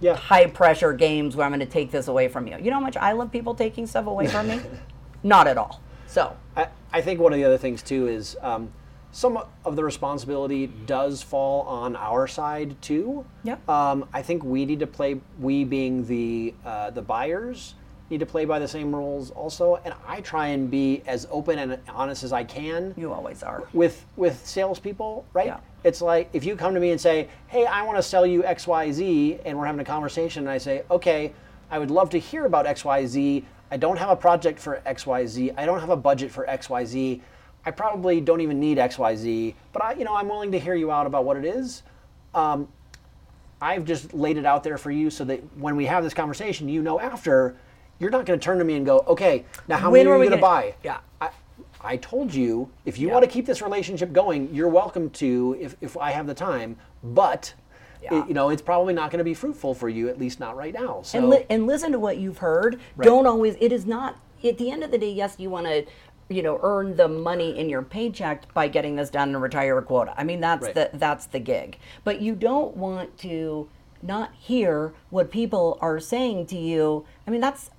Yeah. high pressure games where I'm going to take this away from you. You know how much I love people taking stuff away from me? <laughs> Not at all. So, I, I think one of the other things too is um, some of the responsibility does fall on our side too. Yep. Um, I think we need to play. We being the uh, the buyers need to play by the same rules also. And I try and be as open and honest as I can you always are. with with salespeople, right? Yeah. It's like if you come to me and say, "Hey, I want to sell you X, Y, Z," and we're having a conversation, and I say, "Okay, I would love to hear about X, Y, Z. I don't have a project for X, Y, Z. I don't have a budget for X, Y, Z. I probably don't even need X, Y, Z. But I, you know, I'm willing to hear you out about what it is." Um, I've just laid it out there for you so that when we have this conversation, you know after, you're not going to turn to me and go, okay, now how When many are we going to buy? Yeah. I, I told you, if you Yeah. want to keep this relationship going, you're welcome to if, if I have the time. But Yeah. it- you know, it's probably not going to be fruitful for you, at least not right now. So, and, li- and listen to what you've heard. Don't always. It is not. At the end of the day, yes, you want to, you know, earn the money in your paycheck by getting this done and retire a quota. I mean, that's Right. the that's the gig. But you don't want to not hear what people are saying to you. I mean, that's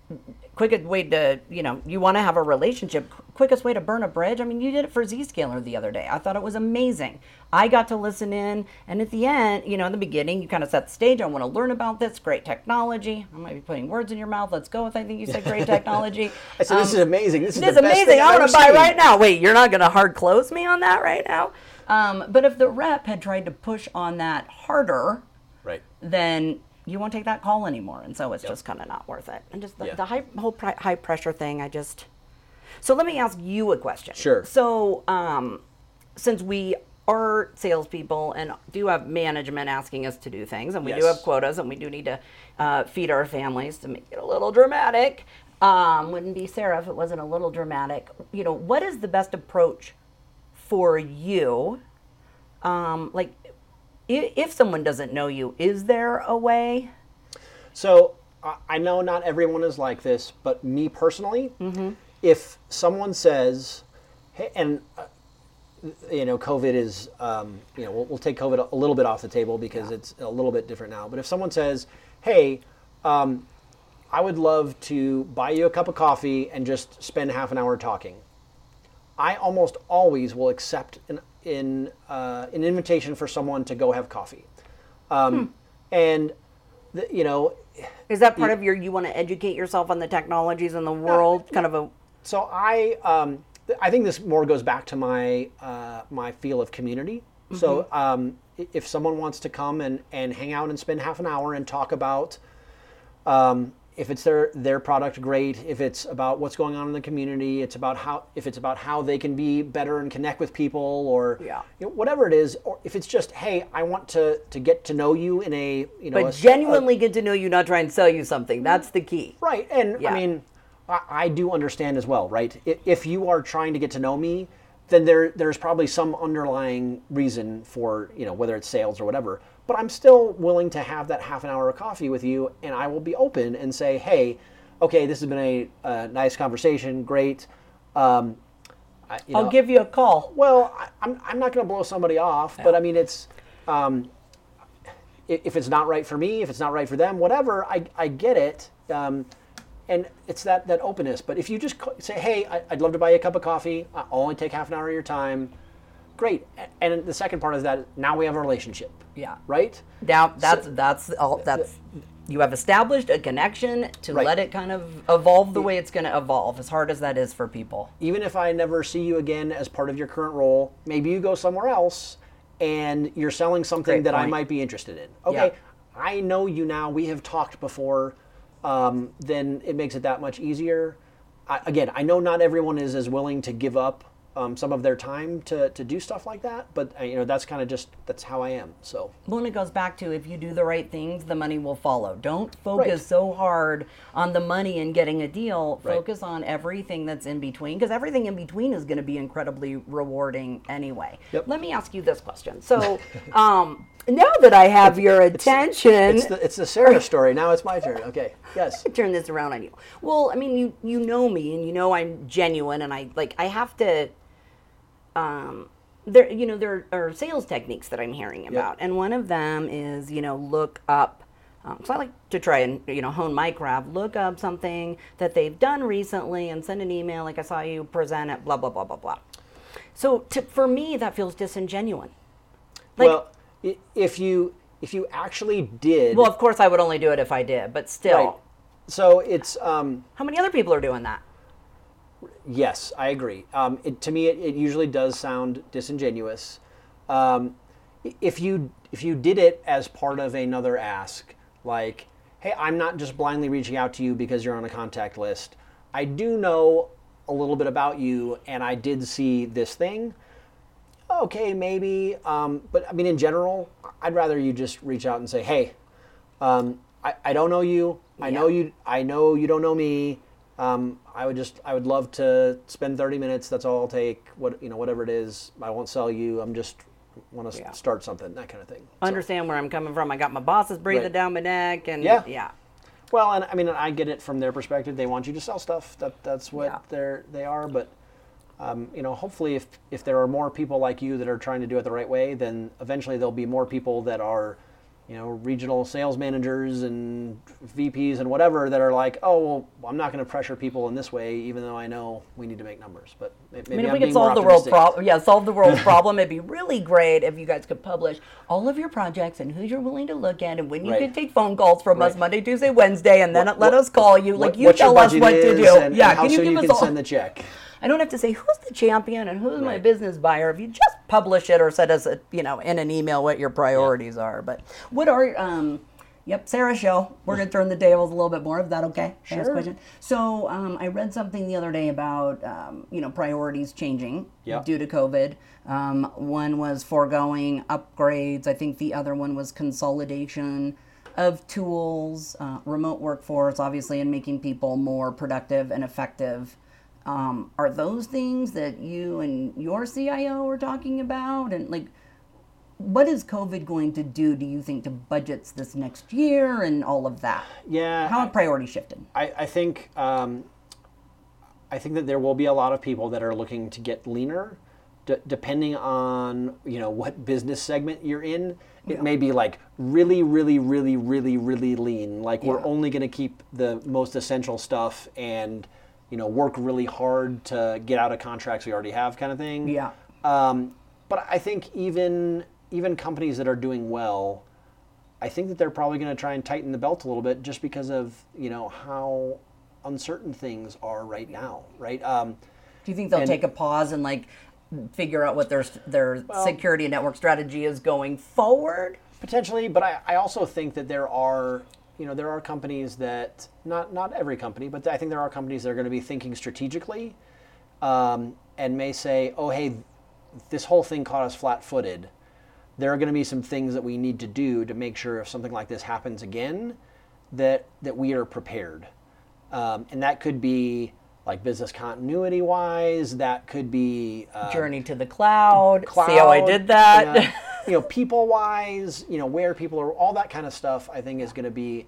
quickest way to you know you want to have a relationship quickest way to burn a bridge? I mean you did it for zscaler the other day. I thought it was amazing. I got to listen in and at the end you know in the beginning you kind of set the stage i want to learn about this great technology. I might be putting words in your mouth. Let's go with i think you said great <laughs> technology. I said, this is amazing. This is this is amazing. i want to buy seen." right now. Wait you're not going to hard close me on that right now? Um, but if the rep had tried to push on that harder Right. then you won't take that call anymore, and so it's just kind of not worth it. And just the, Yeah. the high, whole pri- high pressure thing, I just. So let me ask you a question. Sure. So, um, since we are salespeople and do have management asking us to do things, and we do have quotas, and we do need to uh, feed our families to make it a little dramatic. Um, wouldn't be Sarah if it wasn't a little dramatic. You know, what is the best approach for you? Um, like, i- if someone doesn't know you, is there a way? So I- know not everyone is like this, but me personally, Mm-hmm. if someone says, "Hey," and uh, you know, COVID is, um, you know, we'll, we'll take COVID a little bit off the table because it's a little bit different now. But if someone says, "Hey," um, I would love to buy you a cup of coffee and just spend half an hour talking. I almost always will accept an in uh, an invitation for someone to go have coffee, um, and the, you know, Is that part of your you want to educate yourself on the technologies in the world? Kind of a so I um, I think this more goes back to my uh, my feel of community. So um, if someone wants to come and, and hang out and spend half an hour and talk about um, if it's their their product, great. If it's about what's going on in the community, it's about how if it's about how they can be better and connect with people, or Yeah. you know, whatever it is, or if it's just hey, I want to to get to know you in a you know but a- genuinely get to know you, not try and sell you something. That's the key. Right, and Yeah. I mean, I, I do understand as well, right? I- If you are trying to get to know me, then there there's probably some underlying reason for you know whether it's sales or whatever. But I'm still willing to have that half an hour of coffee with you, and I will be open and say, hey, okay, this has been a, a nice conversation, great. Um, I, you I'll know, give you a call. well, I, I'm, I'm not going to blow somebody off, but I mean, it's um, if it's not right for me, if it's not right for them, whatever, I, I get it. Um, and it's that, that openness. But if you just say, hey, I, I'd love to buy you a cup of coffee, I'll only take half an hour of your time, great. And the second part is that now we have a relationship. Yeah. Right? Now that's that's all. That's you have established a connection to Right. let it kind of evolve the way it's going to evolve. As hard as that is for people. even if I never see you again as part of your current role, maybe you go somewhere else and you're selling something Great that I might be interested in. Okay, Yeah. I know you now. We have talked before. Um, then it makes it that much easier. I, again, I know not everyone is as willing to give up um, some of their time to, to do stuff like that, but uh, you know that's kind of just that's how I am. So When it goes back to if you do the right things, the money will follow. Don't focus Right. so hard on the money and getting a deal. Right. Focus on everything that's in between because everything in between is going to be incredibly rewarding anyway. Yep. Let me ask you this question. So, <laughs> um, now that I have your attention, it's the it's the Sarah <laughs> story. Now it's my turn. Okay. Yes. <laughs> turn this around on you. Well, I mean, you you know me, and you know I'm genuine, and I like I have to. Um, there, you know, there are sales techniques that I'm hearing about, and one of them is you know look up. Um, so I like to try and you know hone my craft. Look up something that they've done recently and send an email like I saw you present it. Blah blah blah blah blah. So to, for me, that feels disingenuous. Like, well, if you if you actually did, well, of course I would only do it if I did, but still, right. So it's um, how many other people are doing that? Yes, I agree. Um, it, to me, it, it usually does sound disingenuous. Um, if you if you did it as part of another ask, like, "Hey, I'm not just blindly reaching out to you because you're on a contact list. I do know a little bit about you, and I did see this thing." Okay, maybe. Um, but I mean, in general, I'd rather you just reach out and say, "Hey, um, I, I don't know you. I know you. I know you don't know me. Um, I would just, I would love to spend 30 minutes. That's all I'll take. What you know, whatever it is. I won't sell you. I'm just want to Yeah. start something, that kind of thing. So- Understand where I'm coming from. I got my bosses breathing Right. down my neck, and Yeah. yeah. Well, and I mean, I get it from their perspective. They want you to sell stuff. That that's what Yeah. they're they are. But um, you know, hopefully, if if there are more people like you that are trying to do it the right way, then eventually there'll be more people that are, you know, regional sales managers and VPs and whatever that are like, oh, well, I'm not going to pressure people in this way, even though I know we need to make numbers. But maybe I mean, if I'm we could solve the world problem, yeah, solve the world <laughs> problem, it'd be really great if you guys could publish all of your projects and who you're willing to look at and when you Right. could take phone calls from us Monday, Tuesday, Wednesday, and then What- let what- us call you. What- Like you tell us what to do. And, yeah, and can you give you us can all? send the check. I don't have to say who's the champion and who's my business buyer. If you just publish it or send us, a, you know, in an email what your priorities are. But what are um, Yep, Sarah show. We're gonna turn the tables a little bit more. Is that okay? Sure. So um, I read something the other day about um, you know priorities changing Yep. due to COVID. Um, one was foregoing upgrades. I think the other one was consolidation of tools, uh, remote workforce, obviously, and making people more productive and effective. Um, are those things that you and your CIO are talking about? And like, what is COVID going to do, do you think, to budgets this next year and all of that? Yeah, How have priorities shifted? I, I think um, I think that there will be a lot of people that are looking to get leaner, d- depending on you know what business segment you're in. It may be like really, really, really, really, really lean. Like we're only going to keep the most essential stuff and you know work really hard to get out of contracts we already have, kind of thing. Yeah. Um, but I think even even companies that are doing well, I think that they're probably going to try and tighten the belt a little bit just because of you know how uncertain things are right now, right? Um, Do you think they'll And- take a pause and like figure out what their their security and network strategy is going forward? potentially, but I, I also think that there are you know there are companies that not not every company, but I think there are companies that are going to be thinking strategically um, and may say, oh hey, this whole thing caught us flat-footed. There are going to be some things that we need to do to make sure if something like this happens again, that that we are prepared. Um, and that could be like business continuity wise. That could be uh, Journey to the cloud. cloud. See how I did that? yeah. <laughs> you know, people wise, you know, where people are, all that kind of stuff. I think is going to be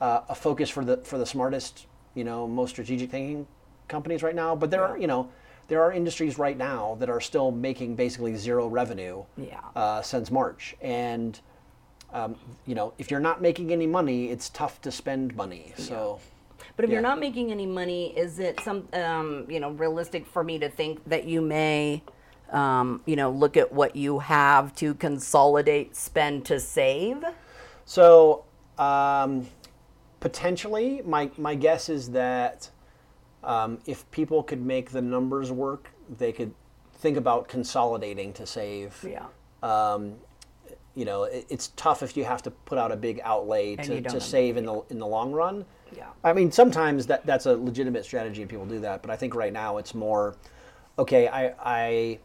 uh, a focus for the for the smartest, you know, most strategic thinking companies right now. But there are, you know, there are industries right now that are still making basically zero revenue Yeah. uh, since March, and um, you know, if you're not making any money, it's tough to spend money. So. But if you're not making any money, is it some um, you know realistic for me to think that you may um, you know look at what you have to consolidate spend to save? So um, potentially, my my guess is that um, if people could make the numbers work, they could think about consolidating to save. Yeah. Um, you know, it, it's tough if you have to put out a big outlay to, to save in the in the long run. Yeah. I mean, sometimes that that's a legitimate strategy and people do that, but I think right now it's more, okay, I I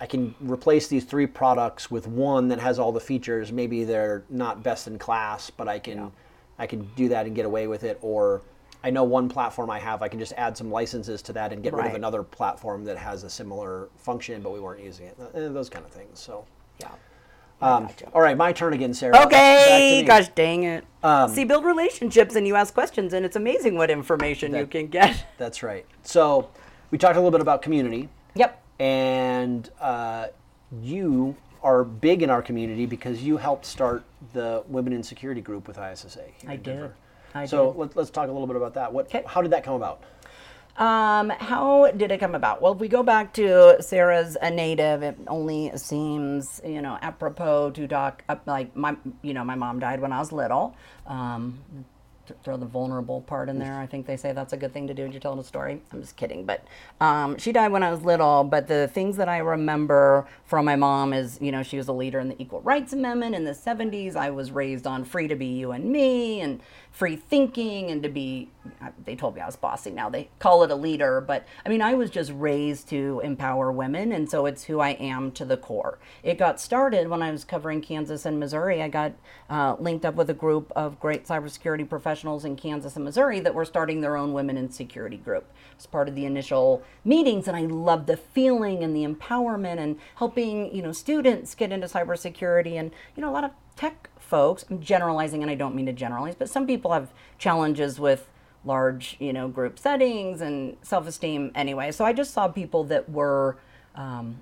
I can replace these three products with one that has all the features. Maybe they're not best in class, but I can I can do that and get away with it. Or I know one platform I have, I can just add some licenses to that and get rid of another platform that has a similar function, but we weren't using it. Eh, Those kind of things. So. Yeah. Um, all right, my turn again, Sarah. Okay, gosh dang it. Um, See, build relationships and you ask questions, and it's amazing what information you can get. That's right. So we talked a little bit about community. Yep. And uh, you are big in our community because you helped start the Women in Security group with ISSA. I did. I so did. Let, let's talk a little bit about that. What? 'Kay. How did that come about? Um, how did it come about? Well, if we go back to Sarah's a native, it only seems you know apropos to talk up like my you know my mom died when I was little. Um, throw the vulnerable part in there. I think they say that's a good thing to do. When you're telling a story. I'm just kidding, but um, she died when I was little. But the things that I remember from my mom is you know she was a leader in the Equal Rights Amendment in the 70s. I was raised on free to be you and me and free thinking and to be they told me I was bossy now. They call it a leader but I mean I was just raised to empower women and so it's who I am to the core. It got started when I was covering Kansas and Missouri. I got uh, linked up with a group of great cybersecurity professionals professionals in Kansas and Missouri that were starting their own women in security group. As part of the initial meetings, and I loved the feeling and the empowerment and helping you know students get into cybersecurity and you know a lot of tech folks. I'm generalizing, and I don't mean to generalize, but some people have challenges with large you know group settings and self-esteem anyway. So I just saw people that were um,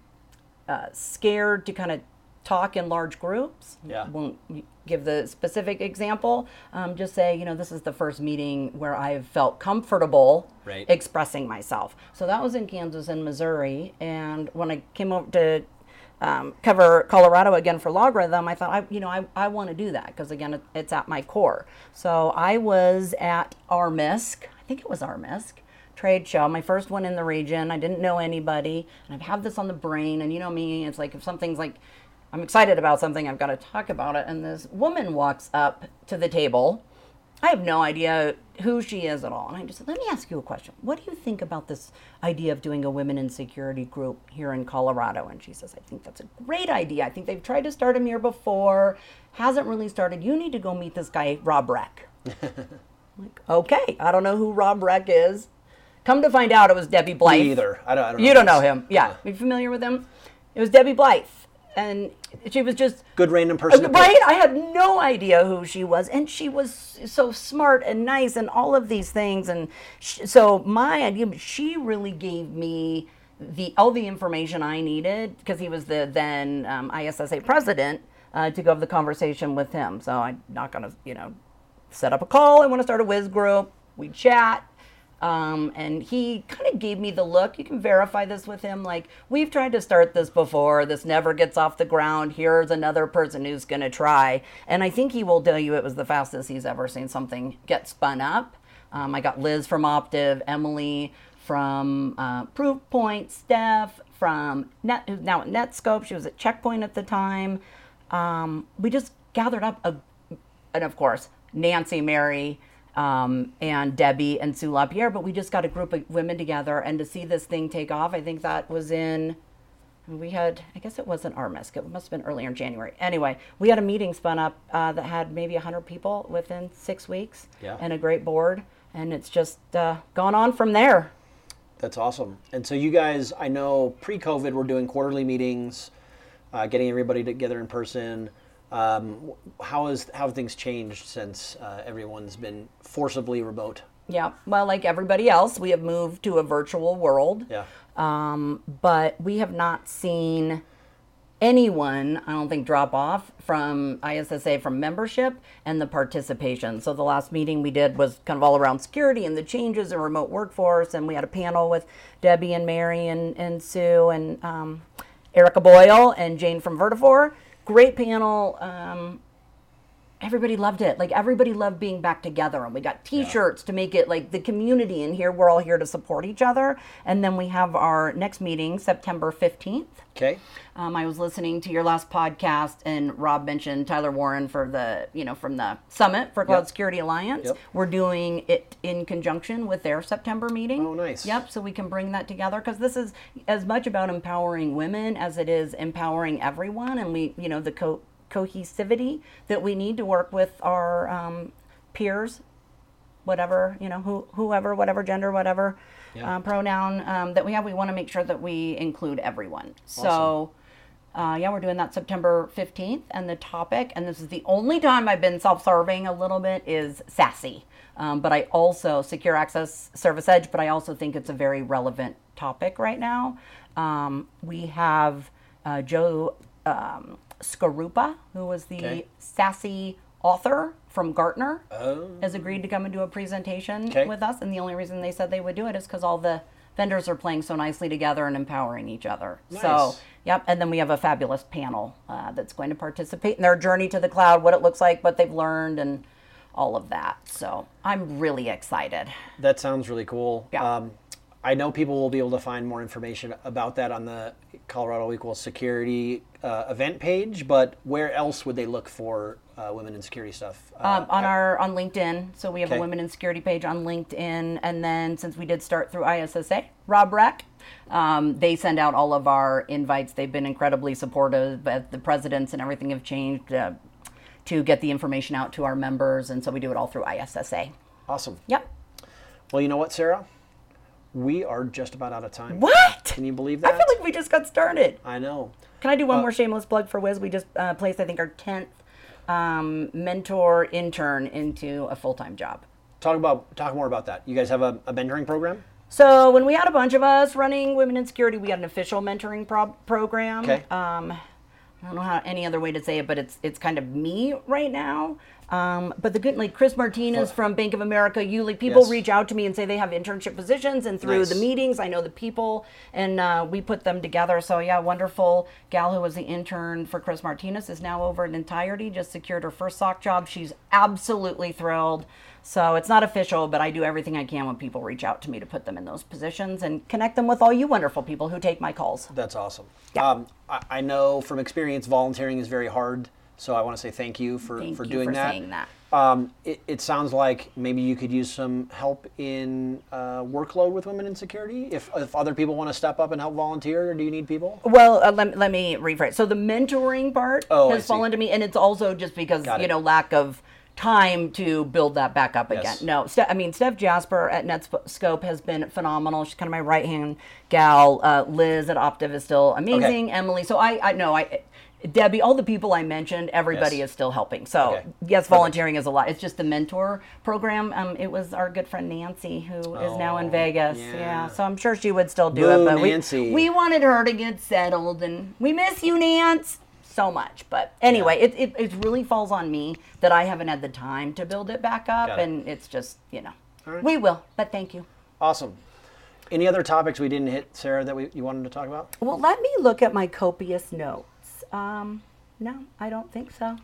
uh, scared to kind of talk in large groups. Yeah. Won't give the specific example. Um, just say, you know, this is the first meeting where I've felt comfortable Right. expressing myself. So that was in Kansas and Missouri. And when I came over to um, cover Colorado again for LogRhythm, I thought, I, you know, I, I want to do that because again, it, it's at my core. So I was at RMISC. I think it was RMISC trade show, my first one in the region. I didn't know anybody, and I've had this on the brain. And you know me, it's like if something's like I'm excited about something, I've got to talk about it. And this woman walks up to the table. I have no idea who she is at all. And I just said, let me ask you a question. What do you think about this idea of doing a women in security group here in Colorado? And she says, I think that's a great idea. I think they've tried to start them here before, hasn't really started. You need to go meet this guy, Rob Reck. I'm <laughs> like, okay, I don't know who Rob Reck is. Come to find out, it was Debbie Blyth. Me either. I don't. I don't You don't know him. Yeah. Uh-huh. Are you familiar with him? It was Debbie Blyth. And she was just Good random person. to right. I had no idea who she was, and she was so smart and nice, and all of these things. And sh so my idea, she really gave me the all the information I needed because he was the then um, ISSA president uh, to go have the conversation with him. So I'm not gonna, you know, set up a call. I want to start a whiz group. We chat. Um, and he kind of gave me the look. You can verify this with him. Like, we've tried to start this before. This never gets off the ground. Here's another person who's going to try. And I think he will tell you it was the fastest he's ever seen something get spun up. Um, I got Liz from Optiv, Emily from uh, Proofpoint, Steph from Net, who's now at Netskope. She was at Checkpoint at the time. Um, we just gathered up a and of course Nancy, Mary, um, and Debbie and Sue LaPierre. But we just got a group of women together, and to see this thing take off, I think that was in. We had, I guess it wasn't RMISC. It must have been earlier in January. Anyway, we had a meeting spun up uh, that had maybe 100 people within six weeks Yeah. and a great board. And it's just uh, gone on from there. That's awesome. And so you guys, I know pre-COVID, we're doing quarterly meetings, uh, getting everybody together in person. Um, how is how have things changed since uh, everyone's been forcibly remote? Yeah. Well, like everybody else, we have moved to a virtual world. Yeah. Um, but we have not seen anyone, I don't think, drop off from ISSA from membership and the participation. So the last meeting we did was kind of all around security and the changes in remote workforce. And we had a panel with Debbie and Mary and, and Sue and um, Erica Boyle and Jane from Vertafore. Great panel. Um, everybody loved it. Like everybody loved being back together, and we got T-shirts to make it like the community. in here we're all here to support each other. And then we have our next meeting September fifteenth. Okay. Um, I was listening to your last podcast, and Rob mentioned Tyler Warren for the, you know, from the Summit for Cloud Yep. Security Alliance. Yep. We're doing it in conjunction with their September meeting. Oh, nice. Yep. So we can bring that together because this is as much about empowering women as it is empowering everyone, and we, you know, the co- cohesivity that we need to work with our um, peers whatever you know who, whoever whatever gender whatever Yeah. uh, pronoun um, that we have we want to make sure that we include everyone. So uh, yeah we're doing that september 15th and the topic and this is the only time i've been self-serving a little bit is SASE. Um, but i also secure access service edge but i also think it's a very relevant topic right now. Um, we have uh, joe um, Skorupa, who was the Okay. SASE author from Gartner, Oh. has agreed to come and do a presentation Okay. with us. And the only reason they said they would do it is because all the vendors are playing so nicely together and empowering each other. So, yep. And then we have a fabulous panel uh, that's going to participate in their journey to the cloud, what it looks like, what they've learned, and all of that. So I'm really excited. That sounds really cool. Yeah. Um, I know people will be able to find more information about that on the Colorado Equal Security uh, event page, but where else would they look for uh, women in security stuff? Uh, Um, on our on LinkedIn, so we have Okay. a women in security page on LinkedIn, and then since we did start through ISSA, Rob Reck, um, they send out all of our invites. They've been incredibly supportive. But the presidents and everything have changed. Uh, to get the information out to our members, and so we do it all through ISSA. Awesome. Yep. Well, you know what, Sarah? We are just about out of time. What? Can you believe that? I feel like we just got started. I know. Can I do Uh, one more shameless plug for Wiz? We just uh, placed, I think, our tenth um, mentor intern into a full time job. Talk about talk more about that. You guys have a, a mentoring program? So when we had a bunch of us running Women in Security, we had an official mentoring pro- program. Okay. Um, I don't know how any other way to say it, but it's it's kind of me right now. Um, but the good, like Chris Martinez from Bank of America, you like people Yes. reach out to me and say they have internship positions, and through Nice. the meetings, I know the people, and uh, we put them together. So yeah, wonderful gal who was the intern for Chris Martinez is now over at Entirety, just secured her first SOC job. She's absolutely thrilled. So it's not official, but I do everything I can when people reach out to me to put them in those positions and connect them with all you wonderful people who take my calls. That's awesome. Yeah. Um, I, I know from experience, volunteering is very hard. So I want to say thank you for, Thank for you doing for that. saying that. Um, it, it sounds like maybe you could use some help in uh, workload with women in security. If, if other people want to step up and help volunteer, or do you need people? Well, uh, let, let me rephrase. So the mentoring part Oh, has fallen to me, and it's also just because you know lack of time to build that back up Yes. again. No, Ste- I mean Steph Jasper at Netskope has been phenomenal. She's kind of my right hand gal. Uh, Liz at Optiv is still amazing. Emily. So I I know I. Debbie, all the people I mentioned, everybody Yes. is still helping. So Okay. yes, volunteering is a lot. It's just the mentor program. Um, it was our good friend Nancy who is now in Oh, Vegas. yeah. Yeah. so I'm sure she would still do Boo, it. But Nancy. we we wanted her to get settled, and we miss you, Nance, so much. But anyway, it, it, it really falls on me that I haven't had the time to build it back up, it. and it's just, you know, right. we will, but thank you. Awesome. Any other topics we didn't hit, Sarah, that we, you wanted to talk about? Well, let me look at my copious notes. Um, no, I don't think so.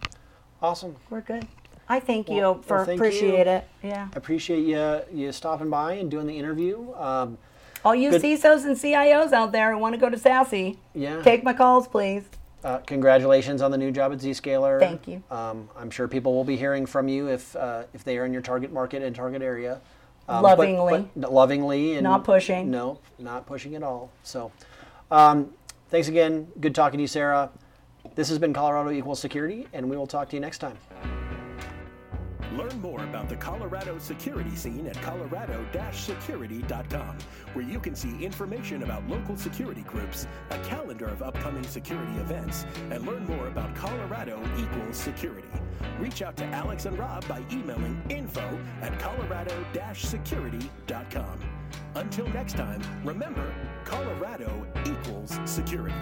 Awesome. We're good. I thank Well- you well, for thank appreciate you. it. Yeah. I appreciate you you stopping by and doing the interview. Um, All you Good. CISOs and CIOs out there who want to go to SASE, Yeah. take my calls, please. uh, congratulations on the new job at Zscaler. Thank you. Um, I'm sure people will be hearing from you if uh, if they are in your target market and target area. Um, but- Lovingly. but lovingly, and Not pushing. No, not pushing at all. So, um, thanks again. Good talking to you, Sarah. This has been Colorado Equals Security, and we will talk to you next time. Learn more about the Colorado security scene at colorado-security.com, where you can see information about local security groups, a calendar of upcoming security events, and learn more about Colorado Equals Security. Reach out to Alex and Rob by emailing info at colorado-security.com. Until next time, remember, Colorado equals security.